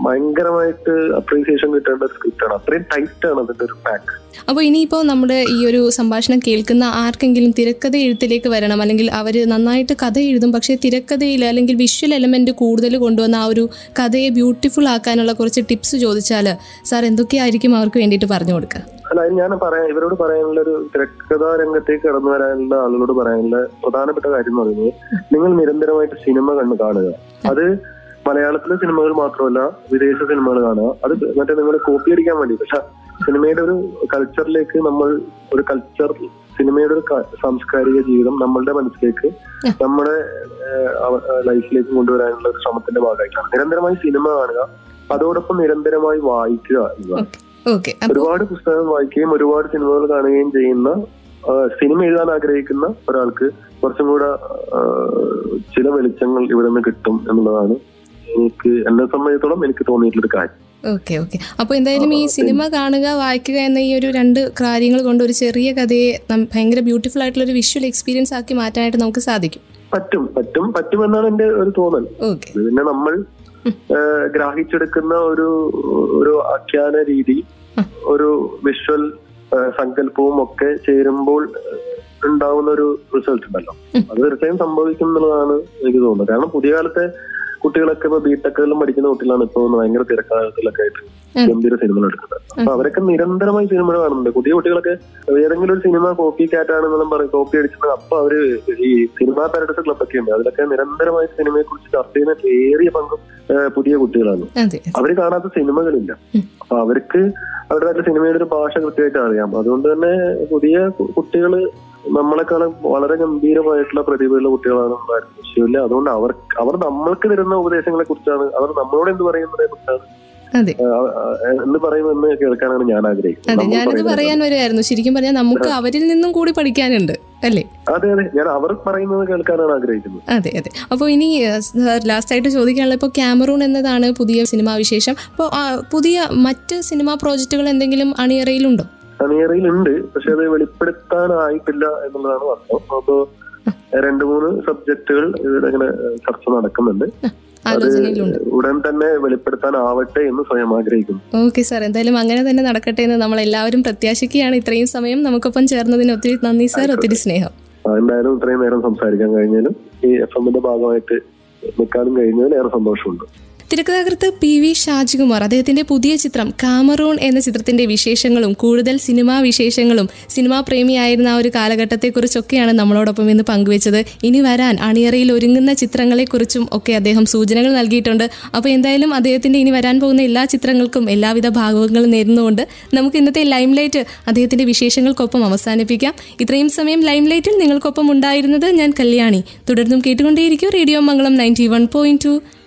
ഭയങ്കരമായിട്ട് അപ്രീസിയേഷൻ കിട്ടേണ്ട സ്ക്രിപ്റ്റ് ആണ്. അത്രയും ടൈറ്റ് ആണ് അതിന്റെ ഒരു പാക്ക് അപ്പോൾ ഇനിയിപ്പോൾ നമ്മുടെ ഈ ഒരു സംഭാഷണം കേൾക്കുന്ന ആർക്കെങ്കിലും തിരക്കഥ എഴുത്തിലേക്ക് വരണം അല്ലെങ്കിൽ അവർ നന്നായിട്ട് കഥ എഴുതും പക്ഷേ തിരക്കഥയിൽ അല്ലെങ്കിൽ വിഷ്വൽ എലമെന്റ് കൂടുതൽ കൊണ്ടുവന്ന ആ ഒരു കഥയെ ബ്യൂട്ടിഫുൾ ആക്കാനുള്ള കുറച്ച് ടിപ്സ് ചോദിച്ചാൽ സാർ എന്തൊക്കെയായിരിക്കും അവർക്ക് വേണ്ടിയിട്ട് പറഞ്ഞു കൊടുക്കുക? അല്ല അത് ഞാൻ പറയാം. ഇവരോട് പറയാനുള്ള ഒരു തിരക്കഥാ രംഗത്തേക്ക് കടന്നു വരാനുള്ള ആളുകളോട് പറയാനുള്ള പ്രധാനപ്പെട്ട കാര്യം എന്ന് പറയുന്നത് നിങ്ങൾ നിരന്തരമായിട്ട് സിനിമ കണ്ടു കാണുക. അത് മലയാളത്തിലെ സിനിമകൾ മാത്രമല്ല വിദേശ സിനിമകൾ കാണുക. അത് മറ്റേ നിങ്ങൾ കോപ്പി അടിക്കാൻ വേണ്ടി. പക്ഷെ സിനിമയുടെ ഒരു കൾച്ചറിലേക്ക് നമ്മൾ ഒരു കൾച്ചർ സിനിമയുടെ ഒരു സാംസ്കാരിക ജീവിതം നമ്മളുടെ മനസ്സിലേക്ക് നമ്മുടെ ലൈഫിലേക്ക് കൊണ്ടുവരാനുള്ള ഒരു ശ്രമത്തിന്റെ ഭാഗമായിട്ടാണ്. നിരന്തരമായി സിനിമ കാണുക. അതോടൊപ്പം നിരന്തരമായി വായിക്കുക എന്നതാണ് ഒരുപാട് പുസ്തകങ്ങൾ വായിക്കുകയും ഒരുപാട് സിനിമകൾ കാണുകയും ചെയ്യുന്ന സിനിമ എഴുതാൻ ആഗ്രഹിക്കുന്ന ഒരാൾക്ക് കുറച്ചും കൂടെ ചില വെളിച്ചങ്ങൾ ഇവിടെ നിന്ന് കിട്ടും എന്നുള്ളതാണ് എനിക്ക് എന്നെ സംബന്ധിച്ചിടത്തോളം എനിക്ക് തോന്നിയിട്ടുള്ള ഒരു കാര്യം. Okay okay. അപ്പോൾ എന്തായാലും ഈ സിനിമ കാണുക വായിക്കുക എന്ന ഈ ഒരു രണ്ട് കാര്യങ്ങൾ കൊണ്ട് ഒരു ചെറിയ കഥയെ ഭയങ്കര ബ്യൂട്ടിഫുൾ ആയിട്ടുള്ള ഒരു വിഷ്വൽ എക്സ്പീരിയൻസ് ആക്കി മാറ്റാനായിട്ട് നമുക്ക് സാധിക്കും. പറ്റും പറ്റും പറ്റുമെന്നാണ് എന്റെ ഒരു തോന്നൽ. പിന്നെ നമ്മൾ ഗ്രാഹിച്ചെടുക്കുന്ന ഒരു ഒരു ആഖ്യാന രീതി ഒരു വിഷ്വൽ സങ്കല്പവും ഒക്കെ ചേരുമ്പോൾ ഉണ്ടാവുന്ന ഒരു റിസൾട്ട് ഉണ്ടല്ലോ. അത് തീർച്ചയായും സംഭവിക്കും എന്നുള്ളതാണ് എനിക്ക് തോന്നുന്നത്. കാരണം പുതിയ കാലത്തെ കുട്ടികളൊക്കെ ഇപ്പൊ ബിടെക്കുകളിലും പഠിക്കുന്ന കുട്ടികളാണ് ഇപ്പൊ ഭയങ്കര തിരക്കാലത്തിലൊക്കെ ആയിട്ട്. ഗംഭീര സിനിമകൾ എടുക്കുന്നത്. അപ്പൊ അവരൊക്കെ നിരന്തരമായി സിനിമകൾ കാണുന്നുണ്ട്. പുതിയ കുട്ടികളൊക്കെ ഏതെങ്കിലും ഒരു സിനിമ കോപ്പി കാറ്റാണെന്നെല്ലാം പറയും. കോപ്പി അടിച്ചത് അപ്പൊ അവർ ഈ സിനിമാ പാരഡൈസ് ക്ലബൊക്കെ ഉണ്ട്. അതിലൊക്കെ നിരന്തരമായി സിനിമയെ കുറിച്ച് ചർച്ച ചെയ്യുന്ന ഏറിയ പങ്കും പുതിയ കുട്ടികളാണ്. അവർ കാണാത്ത സിനിമകളില്ല. അപ്പൊ അവർക്ക് അവരുടെ സിനിമയുടെ ഒരു ഭാഷ കൃത്യമായിട്ട് അറിയാം. അതുകൊണ്ട് തന്നെ പുതിയ കുട്ടികൾ നമ്മളെക്കാളും വളരെ ഗംഭീരമായിട്ടുള്ള പ്രതിഭയുള്ള കുട്ടികളാണ് നമ്മുടെ വിഷയമില്ല അതുകൊണ്ട് അവർ അവർ നമ്മൾക്ക് തരുന്ന ഉപദേശങ്ങളെ കുറിച്ചാണ്. അവർ നമ്മളോട് എന്ത് പറയുന്നതിനെ കുറിച്ചാണ്. എന്ന് പറയുമെന്ന് കേൾക്കാനാണ് ഞാൻ ആഗ്രഹിക്കുന്നത്. അതെ ഞാനത് പറയാൻ വരുമായിരുന്നു ശരിക്കും പറഞ്ഞാൽ നമുക്ക് അവരിൽ നിന്നും കൂടി പഠിക്കാനുണ്ട് അല്ലേ? അതെ അതെ. ഞാൻ അവർ പറയുന്നത് കേൾക്കാനാണ് ആഗ്രഹിക്കുന്നത്. അതെ അതെ. അപ്പോൾ ഇനി ലാസ്റ്റ് ആയിട്ട് ചോദിക്കാനുള്ള ഇപ്പോൾ ക്യാമറൂൺ എന്നതാണ് പുതിയ സിനിമാ വിശേഷം. അപ്പോൾ പുതിയ മറ്റ് സിനിമാ പ്രോജക്റ്റുകൾ എന്തെങ്കിലും അണിയറയിലുണ്ടോ? അണിയറയിലുണ്ട് പക്ഷെ അത് വെളിപ്പെടുത്താനായിട്ടില്ല എന്നുള്ളതാണ് വാസ്തവം. അപ്പോ രണ്ട് മൂന്ന് സബ്ജക്റ്റുകൾ ഇവിടെ ഇങ്ങനെ ചർച്ച നടക്കുന്നുണ്ട്. ഉടൻ തന്നെ വെളിപ്പെടുത്താനാവട്ടെ എന്ന് സ്വയം ആഗ്രഹിക്കുന്നു. ഓക്കെ സാർ എന്തായാലും അങ്ങനെ തന്നെ നടക്കട്ടെ എന്ന് നമ്മൾ എല്ലാവരും പ്രത്യാശിക്കുകയാണ്. ഇത്രയും സമയം നമുക്കൊപ്പം ചേർന്നതിന് ഒത്തിരി നന്ദി സാർ ഒത്തിരി സ്നേഹം. എന്തായാലും ഇത്രയും നേരം സംസാരിക്കാൻ കഴിഞ്ഞാലും ഈ എഫ് എമ്മിന്റെ ഭാഗമായിട്ട് നിൽക്കാനും കഴിഞ്ഞതിൽ ഏറെ സന്തോഷമുണ്ട്. തിരക്കഥാകൃത്ത് പി വി ഷാജികുമാർ അദ്ദേഹത്തിന്റെ പുതിയ ചിത്രം കാമറൂൺ എന്ന ചിത്രത്തിന്റെ വിശേഷങ്ങളും കൂടുതൽ സിനിമാ വിശേഷങ്ങളും സിനിമാ പ്രേമിയായിരുന്ന ആ ഒരു കാലഘട്ടത്തെക്കുറിച്ചൊക്കെയാണ് നമ്മളോടൊപ്പം ഇന്ന് പങ്കുവച്ചത്. ഇനി വരാൻ അണിയറയിൽ ഒരുങ്ങുന്ന ചിത്രങ്ങളെക്കുറിച്ചും ഒക്കെ അദ്ദേഹം സൂചനകൾ നൽകിയിട്ടുണ്ട്. അപ്പോൾ എന്തായാലും അദ്ദേഹത്തിന്റെ ഇനി വരാൻ പോകുന്ന എല്ലാ ചിത്രങ്ങൾക്കും എല്ലാവിധ ഭാഗങ്ങളും നേരുന്നുകൊണ്ട് നമുക്ക് ഇന്നത്തെ ലൈം ലൈറ്റ് അദ്ദേഹത്തിന്റെ വിശേഷങ്ങൾക്കൊപ്പം അവസാനിപ്പിക്കാം. ഇത്രയും സമയം ലൈം ലൈറ്റിൽ നിങ്ങൾക്കൊപ്പം ഉണ്ടായിരുന്നത് ഞാൻ കല്യാണി. തുടർന്നും കേട്ടുകൊണ്ടേയിരിക്കും radio Mangalam ninety one point two